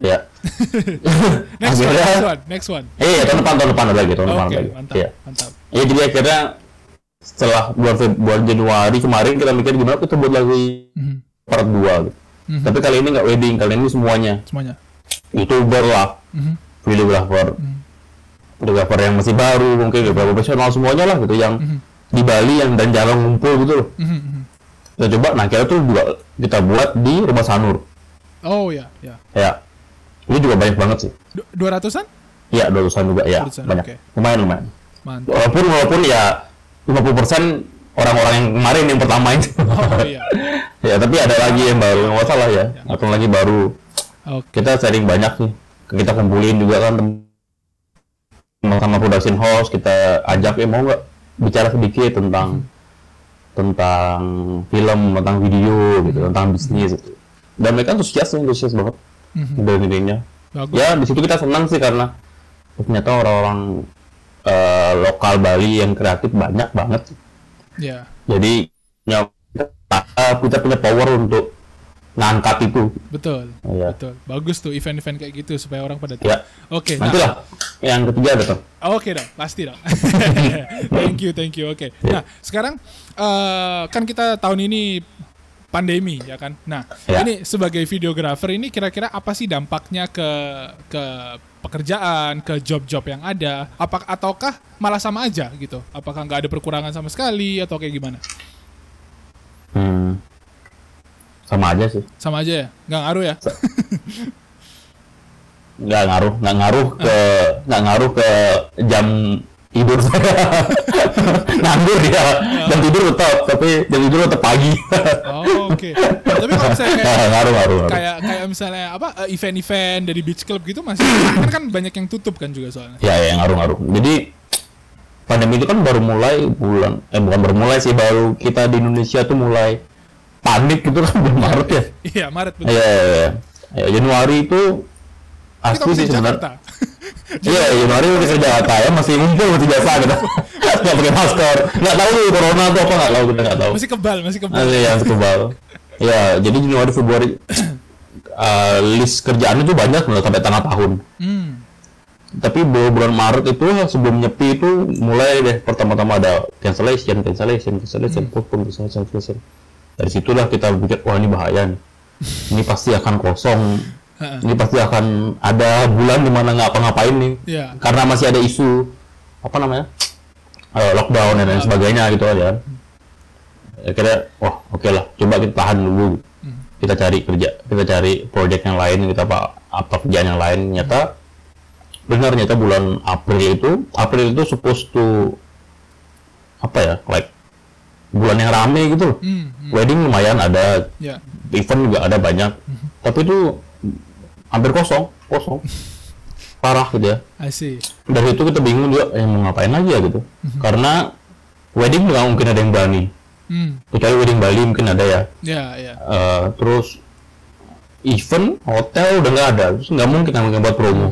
Ya.
Next one,
Akhirnya-
next one, next one.
Eh, tahun depan, tahun depan ada lagi, tahun depan
Oke,
ada lagi.
mantap,
Iya.
mantap.
Ya, jadi akhirnya setelah bulan, bulan Januari kemarin kita mikir gimana kita buat lagi
Mhm.
part 2 gitu.
Mhm.
Tapi kali ini nggak wedding, kali ini semuanya.
Semuanya.
Youtuber lah,
Mhm.
videographer,
Mhm.
videographer yang masih baru, mungkin videographer profesional semuanya lah gitu yang
Mhm.
di Bali yang dan jarang ngumpul gitu loh.
Mhm, mhm.
Kita coba, nah kita tuh juga kita buat di rumah Sanur.
Oh ya, ya.
Ya, ini juga banyak banget sih.
Du- Dua ratusan?
Ya, 200-an juga ya,
200-an,
banyak.
oke.
Lumayan, lumayan.
Mantap.
Walaupun walaupun ya 50% orang-orang yang kemarin yang pertama itu.
Oh iya.
ya, tapi ada lagi yang baru, nggak salah ya. Atau lagi baru.
Oke.
Kita sharing banyak nih. Kita kumpulin juga kan sama production house, kita ajak ya mau nggak bicara sedikit tentang tentang film, tentang video gitu, tentang bisnis gitu. Dan mereka antusias, antusias banget
Mhm.
dari.
Bagus.
Ya di situ kita senang sih karena ternyata orang-orang eh, lokal Bali yang kreatif banyak banget.
Ya.
Jadi ya, kita, kita punya power untuk ngangkat itu.
Betul.
Ya.
Betul. Bagus tuh event-event kayak gitu supaya orang pada tahu.
Ya.
Oke. nah-
Nanti lah yang ketiga ada tuh.
Oke dong, pasti dong. thank you, thank you. Oke.
Ya.
Nah, sekarang eh, kan kita tahun ini pandemi ya kan. Nah,
Ya.
ini sebagai videografer ini kira-kira apa sih dampaknya ke ke pekerjaan, ke job-job yang ada? Apa ataukah malah sama aja gitu? Apakah nggak ada perkurangan sama sekali atau kayak gimana?
Hmm. Sama aja sih.
Sama aja ya, nggak ngaruh ya?
Nggak ngaruh, nggak ngaruh ke nggak ngaruh ke jam tidur saya. Nganggur ya. Jam tidur tetap, tapi jam tidur tetap pagi.
Oh, oke. Nah, tapi kalau misalnya kayak
Nggak ngaruh, ngaruh, ngaruh.
kayak kayak misalnya apa eh, event-event dari beach club gitu masih kan kan banyak yang tutup kan juga soalnya.
Ya, ya ngaruh-ngaruh. Jadi pandemi itu kan baru mulai bulan eh bukan baru mulai sih baru kita di Indonesia tuh mulai panik gitu kan bulan Maret ya.
Iya, Maret betul.
Iya, iya, iya. Ya, Januari itu Asli
masih
sih sebenarnya. Iya, Januari udah kerja Jakarta ya masih ngumpul masih biasa gitu. Nggak pakai masker. Nggak tahu nih corona tuh apa nggak tahu kita nggak tahu.
masih kebal, masih kebal.
Ada yang kebal. Ya, jadi Januari Februari eh, list kerjaan itu banyak loh sampai tengah tahun.
Hmm.
tapi bu- bulan Maret itu sebelum nyepi itu mulai deh pertama-tama ada cancellation, cancellation, cancellation, postpone, cancellation, cancellation. Dari situlah kita pikir wah ini bahaya nih. Ini pasti akan kosong. Ini pasti akan ada bulan di mana nggak apa-ngapain nih.
Iya.
karena masih ada isu apa namanya eh, lockdown dan lain sebagainya gitu kan. Akhirnya wah oke lah coba kita tahan dulu. Kita cari kerja kita cari project yang lain kita apa apa kerjaan yang lain. Nyata benar nyata bulan April itu April itu supposed to apa ya like bulan yang rame gitu. Loh
Hmm, hmm.
wedding lumayan ada
Ya.
event juga ada banyak. Tapi itu hampir kosong kosong. Parah gitu ya.
I see.
dari itu kita bingung juga eh, mau ngapain lagi ya? gitu. Karena wedding nggak mungkin ada yang berani.
Hmm.
kecuali wedding Bali mungkin ada ya.
Ya, ya.
Eh, terus event hotel udah nggak ada. Terus nggak mungkin mungkin buat promo.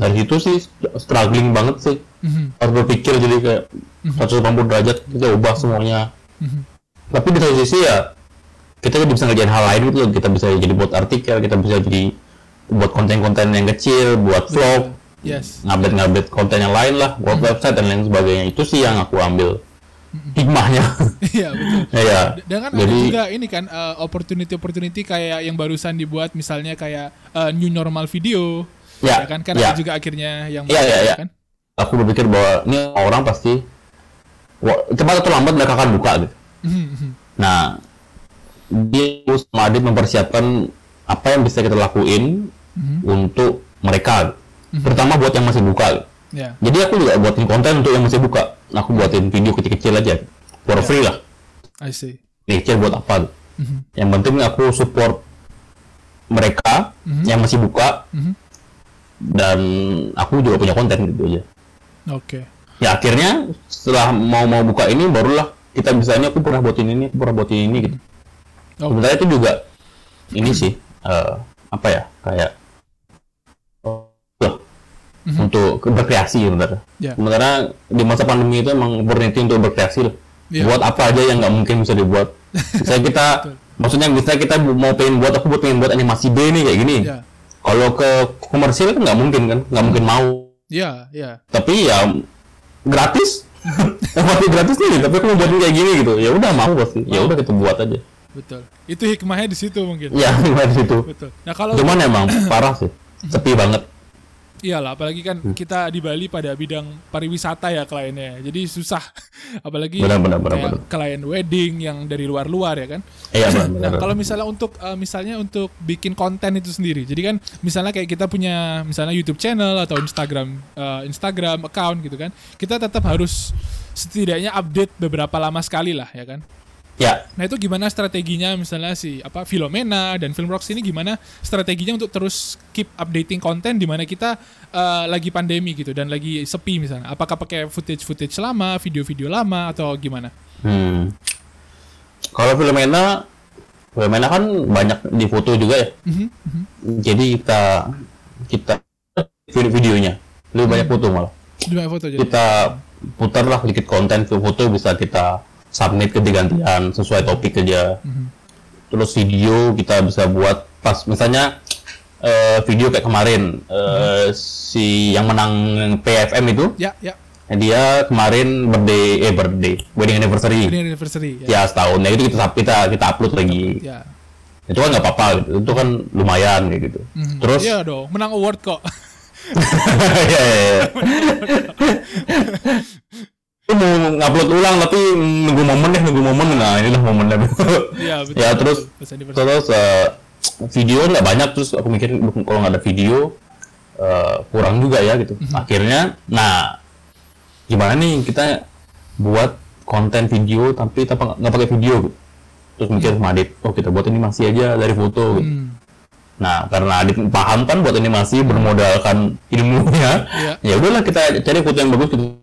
Dari situ sih struggling banget sih.
Mhm.
harus berpikir jadi kayak 180 derajat kita ubah semuanya.
Mhm.
tapi di satu sisi ya kita bisa ngerjain hal lain gitu loh. Kita bisa jadi buat artikel kita bisa jadi buat konten-konten yang kecil buat vlog
Yes.
ngupdate-ngupdate konten yang lain lah buat website dan lain sebagainya itu sih yang aku ambil hikmahnya
Iya, betul.
ya
Dan kan
jadi
ada juga ini kan uh, opportunity-opportunity kayak yang barusan dibuat misalnya kayak uh, new normal video.
Ya,
kan kan
ya.
ada juga akhirnya yang
Iya, iya, iya.
kan.
aku berpikir bahwa ini orang pasti cepat atau lambat mereka akan buka gitu
Mhm, mhm.
nah dia harus sama Adit mempersiapkan apa yang bisa kita lakuin
Mhm.
untuk mereka terutama buat yang masih buka.
Ya.
jadi aku juga buatin konten untuk yang masih buka aku buatin video kecil-kecil aja for
Ya.
free lah
I see.
kecil buat apa.
Mhm.
yang penting aku support mereka
Mhm.
yang masih buka
Mhm.
dan aku juga punya konten gitu aja
Oke.
ya akhirnya setelah mau mau buka ini barulah kita bisa ini aku pernah buatin ini aku pernah buatin ini gitu
Oh.
sebenarnya itu juga ini sih eh, apa ya kayak
Mhm.
untuk berkreasi sebenarnya
Ya.
sementara di masa pandemi itu emang opportunity untuk berkreasi lah
Ya.
buat apa aja yang nggak mungkin bisa dibuat misalnya kita maksudnya misalnya kita mau pengen buat aku buat pengen buat animasi B nih kayak gini
Ya.
kalau ke komersil kan nggak mungkin kan nggak mungkin mau
Ya, ya.
tapi ya gratis pasti gratis nih tapi aku mau buatin kayak gini gitu ya udah mau pasti ya udah kita buat aja
Betul. Itu hikmahnya di situ mungkin.
ya di situ
Betul. Nah, kalau
cuman emang parah sih sepi banget
iyalah apalagi kan
Hmm.
kita di Bali pada bidang pariwisata ya kliennya. Jadi susah. Apalagi
Benar, benar, benar,
kayak
benar.
klien wedding yang dari luar-luar ya kan.
iya
Nah,
benar
kalau misalnya untuk eh, misalnya untuk bikin konten itu sendiri. Jadi kan misalnya kayak kita punya misalnya YouTube channel atau Instagram eh, Instagram account gitu kan. Kita tetap harus setidaknya update beberapa lama sekali lah ya kan.
Ya
Nah, itu gimana strateginya misalnya si apa Filomena dan Filmrocks ini gimana strateginya untuk terus keep updating konten di mana kita eh, lagi pandemi gitu dan lagi sepi misalnya. Apakah pakai footage-footage lama, video-video lama atau gimana?
hmm. kalau Filomena Filomena kan banyak di foto juga ya
Mhm, mhm.
jadi kita kita video videonya lebih banyak foto malah
Di mana foto jadi.
kita putar lah sedikit konten ke foto bisa kita submit ke gantian sesuai topik aja
Mhm.
terus video kita bisa buat pas misalnya eh, video kayak kemarin eh, si yang menang PFM itu
Ya, ya.
dia kemarin birthday eh birthday wedding anniversary
Ini anniversary ya.
ya setahun ya itu kita kita kita upload lagi
Ya.
itu kan nggak apa-apa gitu. itu kan lumayan kayak gitu
Mhm.
terus
Iya dong, menang award kok.
Iya, iya, iya. Mau ngupload ulang tapi nunggu momen deh, nunggu momen. Nah, inilah momennya.
Iya, betul.
ya, terus terus eh, video nggak banyak terus aku mikir kalau nggak ada video eh, kurang juga ya gitu. Akhirnya, nah gimana nih kita buat konten video tapi tanpa nggak pakai video gitu. Terus mikir sama Adit, oh kita buat animasi aja dari foto gitu.
Hmm.
Nah, karena Adit paham kan buat animasi bermodalkan ilmunya,
Iya.
ya udahlah kita cari foto yang bagus kita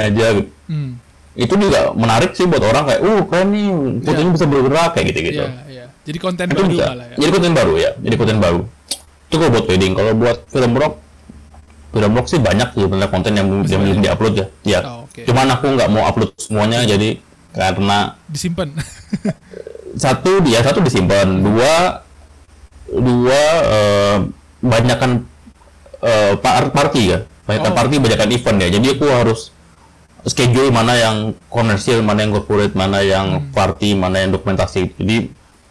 aja gitu.
Hmm.
Itu juga menarik sih buat orang kayak, uh keren nih, fotonya bisa bergerak kayak gitu-gitu.
Iya, iya. Jadi konten
Itu
baru
bisa.
malah ya.
Jadi konten baru ya, jadi konten baru. Itu kalau buat wedding, kalau buat film rock, film rock sih banyak sih sebenarnya konten yang belum yang belum diupload ya. Ya.
Oh, oke.
Cuman aku nggak mau upload semuanya, jadi karena
Disimpan.
satu dia satu disimpan dua dua eh, banyakkan eh, par- party ya banyakkan
Oh.
party banyakkan event ya jadi aku harus schedule mana yang komersil mana yang corporate mana yang
Hmm.
party mana yang dokumentasi jadi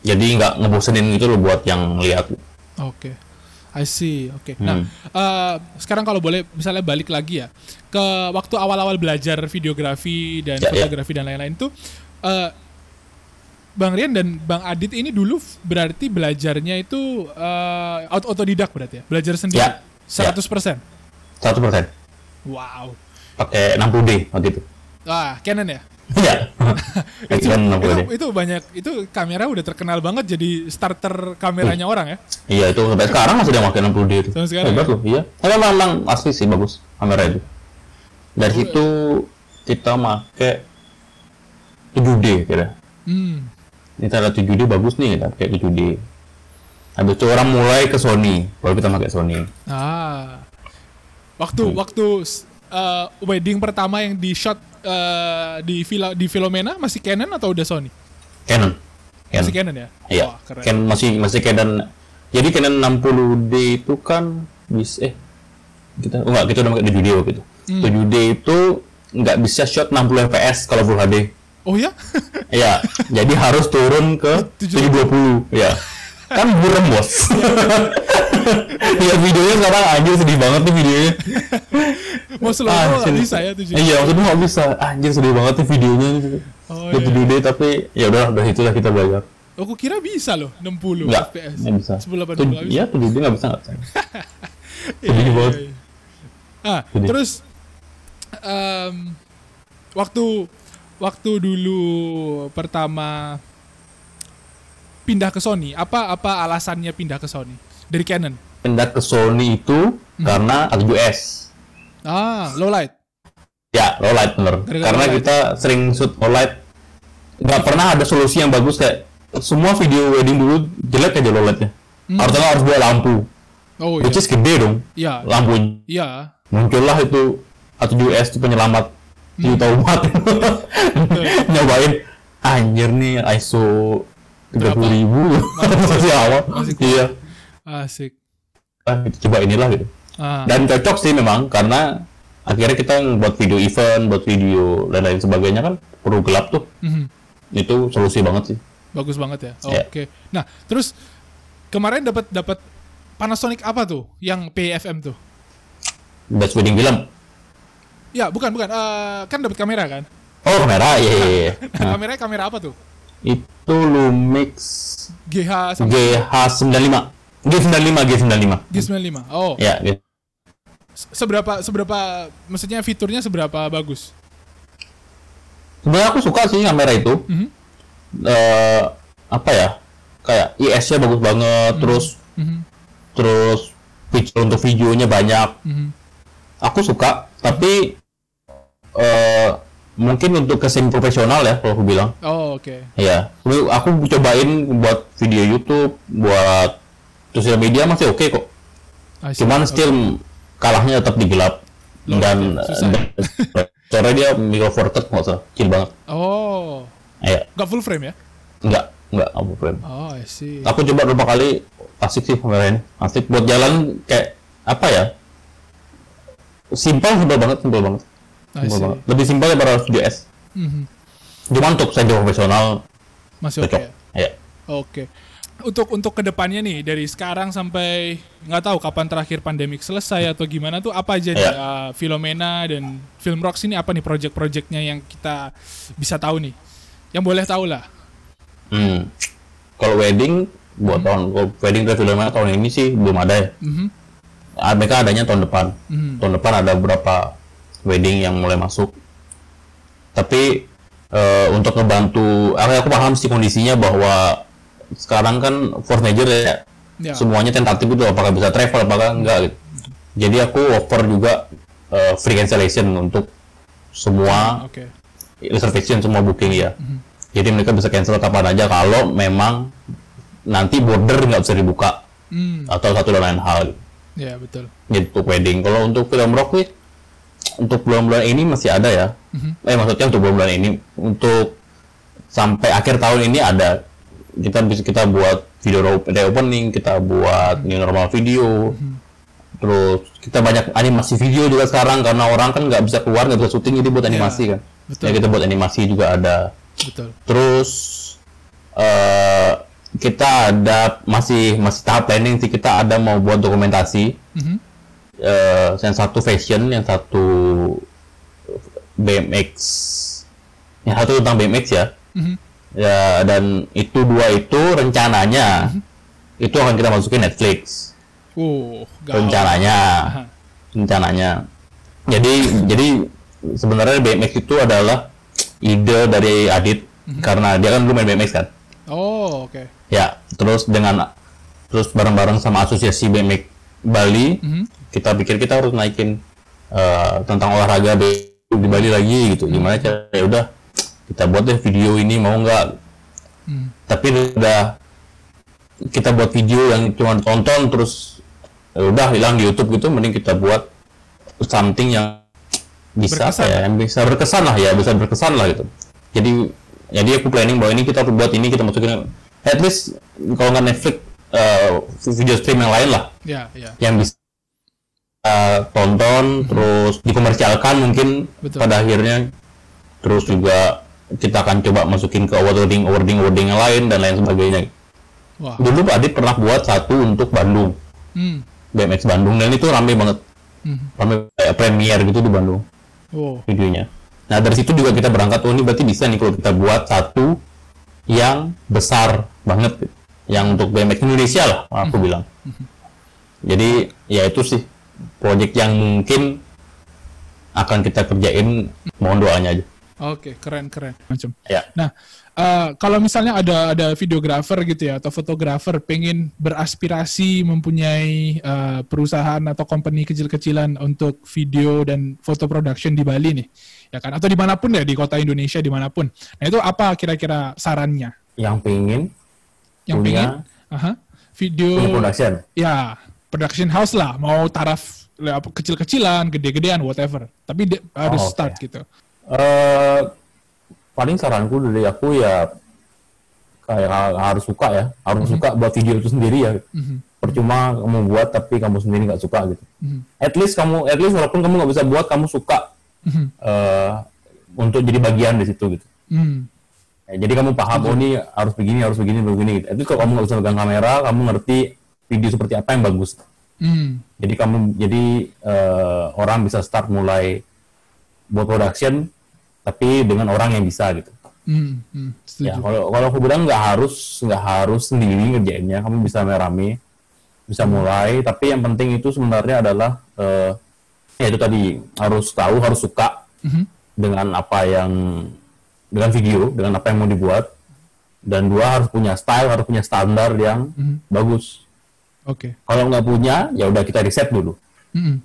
jadi nggak ngebosenin gitu loh buat yang lihat
Oke. I see, oke. Nah,
Hmm.
eh, sekarang kalau boleh misalnya balik lagi ya ke waktu awal-awal belajar videografi dan
Ya, ya.
fotografi dan lain-lain tuh, eh, Bang Rian dan Bang Adit ini dulu berarti belajarnya itu aut- otodidak berarti ya, belajar sendiri,
Ya,
100%.
Satu persen.
Wow,
Pakai 60D waktu itu.
wah Canon ya.
Iya.
itu, itu,
60D.
itu banyak itu kamera udah terkenal banget jadi starter kameranya orang ya.
Iya itu sampai sekarang masih ada yang pakai 60D itu.
Sampai sekarang
Hebat
ya?
loh, iya. Tapi memang, asli sih bagus kamera itu. Dari
Oh,
situ kita pakai 7D kira.
Hmm.
Kita ada 7D bagus nih kita pakai 7D. Habis itu orang mulai ke Sony, baru kita pakai Sony.
Ah. Waktu
Hmm.
waktu eh, wedding pertama yang di shot eh, di Vila, di Filomena masih Canon atau udah Sony?
Canon. Canon.
Masih Canon ya?
Iya.
Wah, keren.
Canon masih masih Canon. Jadi Canon 60D itu kan bisa eh kita oh, enggak kita udah pakai 7D waktu itu.
Hmm.
7D itu nggak bisa shot 60 fps kalau full HD.
Oh ya?
Iya, jadi harus turun ke 720. Ya. Kan burem, Bos. ya videonya sekarang anjir sedih banget nih videonya.
Mau slow
Ah,
nggak bisa ya tujuh.
Iya, maksudnya nggak bisa. Anjir sedih banget nih videonya.
Oh, iya.
7D tapi ya udah dari situ lah kita belajar.
Aku kira bisa loh 60
Enggak,
FPS.
nggak bisa.
10 80
Tuh. Iya, 7D nggak bisa nggak bisa.
Iya, iya, iya. Ah,
Sedih.
terus em, waktu waktu dulu pertama pindah ke Sony, apa apa alasannya pindah ke Sony dari Canon?
Pindah ke Sony itu
Hmm.
karena A7S.
Ah, low light.
Ya, low light bener.
Gara-gara
Karena
low light.
kita sering shoot low light. Nggak pernah ada solusi yang bagus kayak semua video wedding dulu jelek aja low lightnya.
Hmm.
Harusnya harus bawa lampu.
Oh
Which
iya.
is gede dong
Iya.
lampunya.
Iya.
Muncullah itu A7S itu penyelamat
Hmm.
juta umat. Nyobain anjir nih ISO 30 ribu masih awal.
Masih.
Iya.
Asik.
Ah, coba inilah gitu.
Ah.
Dan cocok sih memang karena akhirnya kita buat video event, buat video dan lain sebagainya kan perlu gelap tuh.
mhm.
Itu solusi banget sih.
Bagus banget ya.
Iya.
Oke. Nah, terus kemarin dapat dapat Panasonic apa tuh yang PFM tuh?
Best wedding film.
Ya, bukan bukan. Eh, kan dapat kamera kan?
Oh kamera, iya iya. iya. Nah,
Kameranya kamera apa tuh?
itu Lumix
GH sama
GH95. G95, G95.
G95. Oh,
Ya,
se- seberapa seberapa maksudnya fiturnya seberapa bagus?
Sebenarnya aku suka sih kamera itu.
Mhm.
Eh, apa ya? Kayak IS-nya bagus banget, terus
Mhm.
terus fitur untuk videonya banyak.
Mhm.
Aku suka, tapi eh mungkin untuk kesim profesional ya kalau aku bilang.
Oh, oke.
Iya, Aku- aku cobain buat video YouTube, buat sosial media masih oke kok.
I see.
Cuman
Oke.
still kalahnya tetap di gelap
Loh,
dan soalnya dia micro four third nggak usah, kecil banget.
Oh,
Iya,
nggak full frame ya?
enggak, enggak aku frame.
Oh, I see.
Aku coba beberapa kali asik sih kamera ini. Asik buat jalan kayak apa ya? Simpel, simpel banget, simpel banget. Simpel banget. Lebih simpel daripada DS.
Mhm.
Cuman untuk saya profesional
Masih oke.
cocok.
ya?
Iya.
Oke. Untuk untuk ke depannya nih dari sekarang sampai nggak tahu kapan terakhir pandemik selesai atau gimana tuh apa aja nih
Iya.
uh, Filomena dan Film Rocks ini apa nih project-projectnya yang kita bisa tahu nih? Yang boleh tahu lah.
Hmm. Kalau wedding buat tahun kalau wedding dari filmnya tahun ini sih belum ada ya.
Mhm.
Ah, Mereka adanya tahun depan.
Mhm.
Tahun depan ada beberapa wedding yang mulai masuk. Tapi eh, untuk ngebantu, aku, aku paham sih kondisinya bahwa sekarang kan force major ya,
Ya.
semuanya tentatif itu apakah bisa travel apakah enggak gitu. Jadi aku offer juga eh, free cancellation untuk semua
Oke.
reservation semua booking ya. Jadi mereka bisa cancel kapan aja kalau memang nanti border nggak bisa dibuka
Hmm.
atau satu dan lain hal.
Ya betul.
Jadi untuk wedding. Kalau untuk film rock sih untuk bulan-bulan ini masih ada ya. Eh maksudnya untuk bulan-bulan ini untuk sampai akhir tahun ini ada kita bisa kita buat video ro- opening, kita buat new normal video. Terus kita banyak animasi video juga sekarang karena orang kan nggak bisa keluar nggak bisa syuting jadi buat animasi kan.
betul.
Ya kita buat animasi juga ada.
Betul.
Terus eh kita ada masih masih tahap planning sih kita ada mau buat dokumentasi.
Mhm.
Eh, yang satu fashion, yang satu BMX, yang satu tentang BMX ya.
Mhm.
Ya dan itu dua itu rencananya. Itu akan kita masukin Netflix.
Gawat.
rencananya. Rencananya. Jadi jadi sebenarnya BMX itu adalah ide dari Adit. Karena dia kan dulu main BMX kan?
Oh, oke.
ya terus dengan terus bareng-bareng sama asosiasi BMX Bali
Mhm.
kita pikir kita harus naikin eh, tentang olahraga BMX di Bali lagi gitu. Gimana cara? Ya udah kita buat deh video ini mau nggak
Hmm.
tapi udah kita buat video yang cuma tonton terus ya udah hilang di YouTube gitu mending kita buat something yang bisa
Berkesan.
ya yang bisa berkesan lah ya bisa berkesan lah gitu jadi jadi aku planning bahwa ini kita buat ini kita masukin at least kalau nggak Netflix eh, video stream yang lain lah
Ya, ya.
yang bisa kita tonton terus dikomersialkan mungkin
Betul.
pada akhirnya terus juga kita akan coba masukin ke wording wording wording yang lain dan lain sebagainya
Wah.
dulu Pak Adit pernah buat satu untuk Bandung
Hmm.
BMX Bandung dan itu rame banget
Mhm.
rame kayak premier gitu di Bandung
Oh.
videonya nah dari situ juga kita berangkat oh ini berarti bisa nih kalau kita buat satu yang besar banget yang untuk BMX Indonesia lah aku bilang jadi ya itu sih proyek yang mungkin akan kita kerjain mohon doanya aja
Oke, keren keren. Macam.
ya
Nah, eh, kalau misalnya ada ada videografer gitu ya atau fotografer pengen beraspirasi mempunyai eh, perusahaan atau company kecil-kecilan untuk video dan foto production di Bali nih, ya kan? Atau di mana pun ya di kota Indonesia di mana pun. Nah itu apa kira-kira sarannya?
yang pengen
Yang
Punya-
pengen, aha, video,
punya production
ya production house lah, mau taraf kecil-kecilan, gede-gedean, whatever. Tapi de- harus
Oh, oke.
start gitu.
Eh paling saranku dari aku ya kayak ha- harus suka ya. Harus suka buat video itu sendiri ya.
Mhm,
percuma kamu buat tapi kamu sendiri nggak suka gitu.
Mhm,
at least kamu at least walaupun kamu nggak bisa buat kamu suka.
Mhm,
eh untuk jadi bagian di situ gitu.
Mhm.
Ya, jadi kamu paham oh ini harus begini harus begini begini gitu. itu kalau kamu nggak bisa pegang kamera kamu ngerti video seperti apa yang bagus.
Hmm,
jadi kamu jadi eh, orang bisa start mulai buat production tapi dengan orang yang bisa gitu
hmm, hmm, setuju.
ya kalau kalau aku bilang nggak harus nggak harus sendiri ngerjainnya kamu bisa rame bisa mulai tapi yang penting itu sebenarnya adalah eh, ya itu tadi harus tahu harus suka
Mhm.
dengan apa yang dengan video dengan apa yang mau dibuat dan dua harus punya style harus punya standar yang
Mhm.
bagus
Oke.
kalau nggak punya ya udah kita riset dulu
Mhm.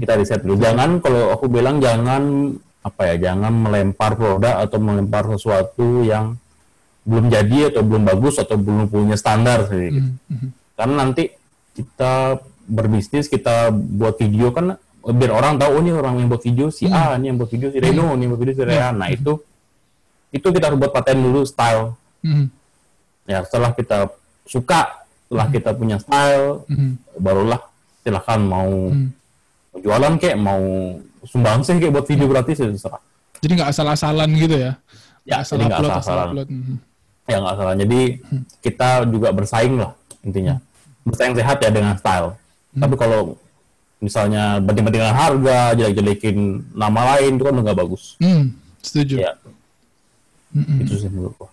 kita riset dulu jangan kalau aku bilang jangan apa ya jangan melempar produk atau melempar sesuatu yang belum jadi atau belum bagus atau belum punya standar sih.
Mhm. Mhm.
karena nanti kita berbisnis kita buat video kan biar orang tahu oh ini orang yang buat video si A ini yang buat video si Reno ini yang buat video si Rehan nah itu itu kita harus buat paten dulu style
Mhm.
ya setelah kita suka setelah kita punya style
Mhm.
barulah silahkan mau
Hmm.
mau jualan kayak mau sumbangsih kayak buat video gratis ya terserah
Jadi nggak asal-asalan gitu ya?
Ya,
asal
jadi nggak
asal
asal-asalan.
upload. Mhm.
ya nggak salah jadi kita juga bersaing lah intinya bersaing sehat ya dengan style tapi kalau misalnya banding-bandingan harga jelek-jelekin nama lain itu kan nggak bagus
Hmm, setuju.
ya
Mhm.
itu sih menurutku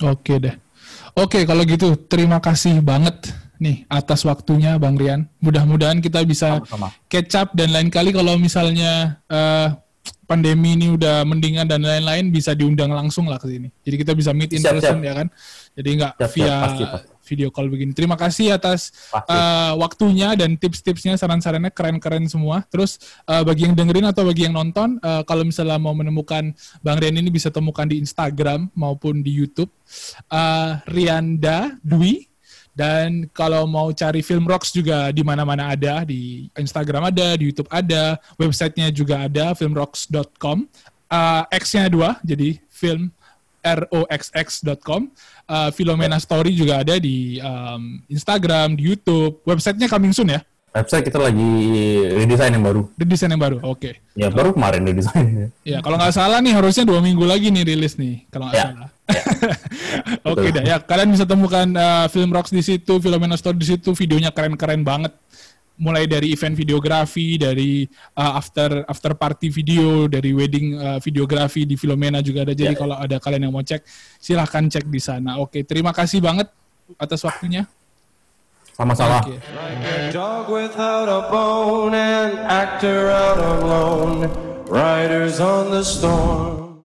Oke deh. Oke, kalau gitu terima kasih banget nih atas waktunya Bang Rian. Mudah-mudahan kita bisa
sama-sama
catch up dan lain kali kalau misalnya eh, pandemi ini udah mendingan dan lain-lain bisa diundang langsung lah ke sini. Jadi kita bisa meet in
Siap,
person
siap.
ya kan. Jadi nggak
Siap, siap.
via
Pasti, pasti.
video call begini. Terima kasih atas
Pasti.
eh, waktunya dan tips-tipsnya, saran-sarannya keren-keren semua. Terus eh, bagi yang dengerin atau bagi yang nonton, eh, kalau misalnya mau menemukan Bang Rian ini bisa temukan di Instagram maupun di YouTube. Eh, Rianda Dwi dan kalau mau cari film rocks juga di mana-mana ada, di Instagram ada, di YouTube ada, websitenya juga ada, filmrocks.com. Uh, X-nya dua, jadi film roxx.com. Uh, Philomena Story juga ada di um, Instagram, di YouTube. Websitenya coming soon ya?
Website kita lagi redesign yang baru
The desain yang baru, oke.
ya baru kemarin redesign
Ya, kalau nggak salah nih harusnya dua minggu lagi nih rilis nih, kalau nggak
Ya.
salah. Oke dah ya, kalian bisa temukan uh, Film Rocks di situ, Filomena Store di situ, videonya keren-keren banget. Mulai dari event videografi, dari uh, after after party video, dari wedding uh, videografi di Filomena juga ada. Jadi
Ya.
kalau ada kalian yang mau cek, silahkan cek di sana. Oke, terima kasih banget atas waktunya.
Sama-sama.
Like dog without a bone, an actor out alone, riders on the storm.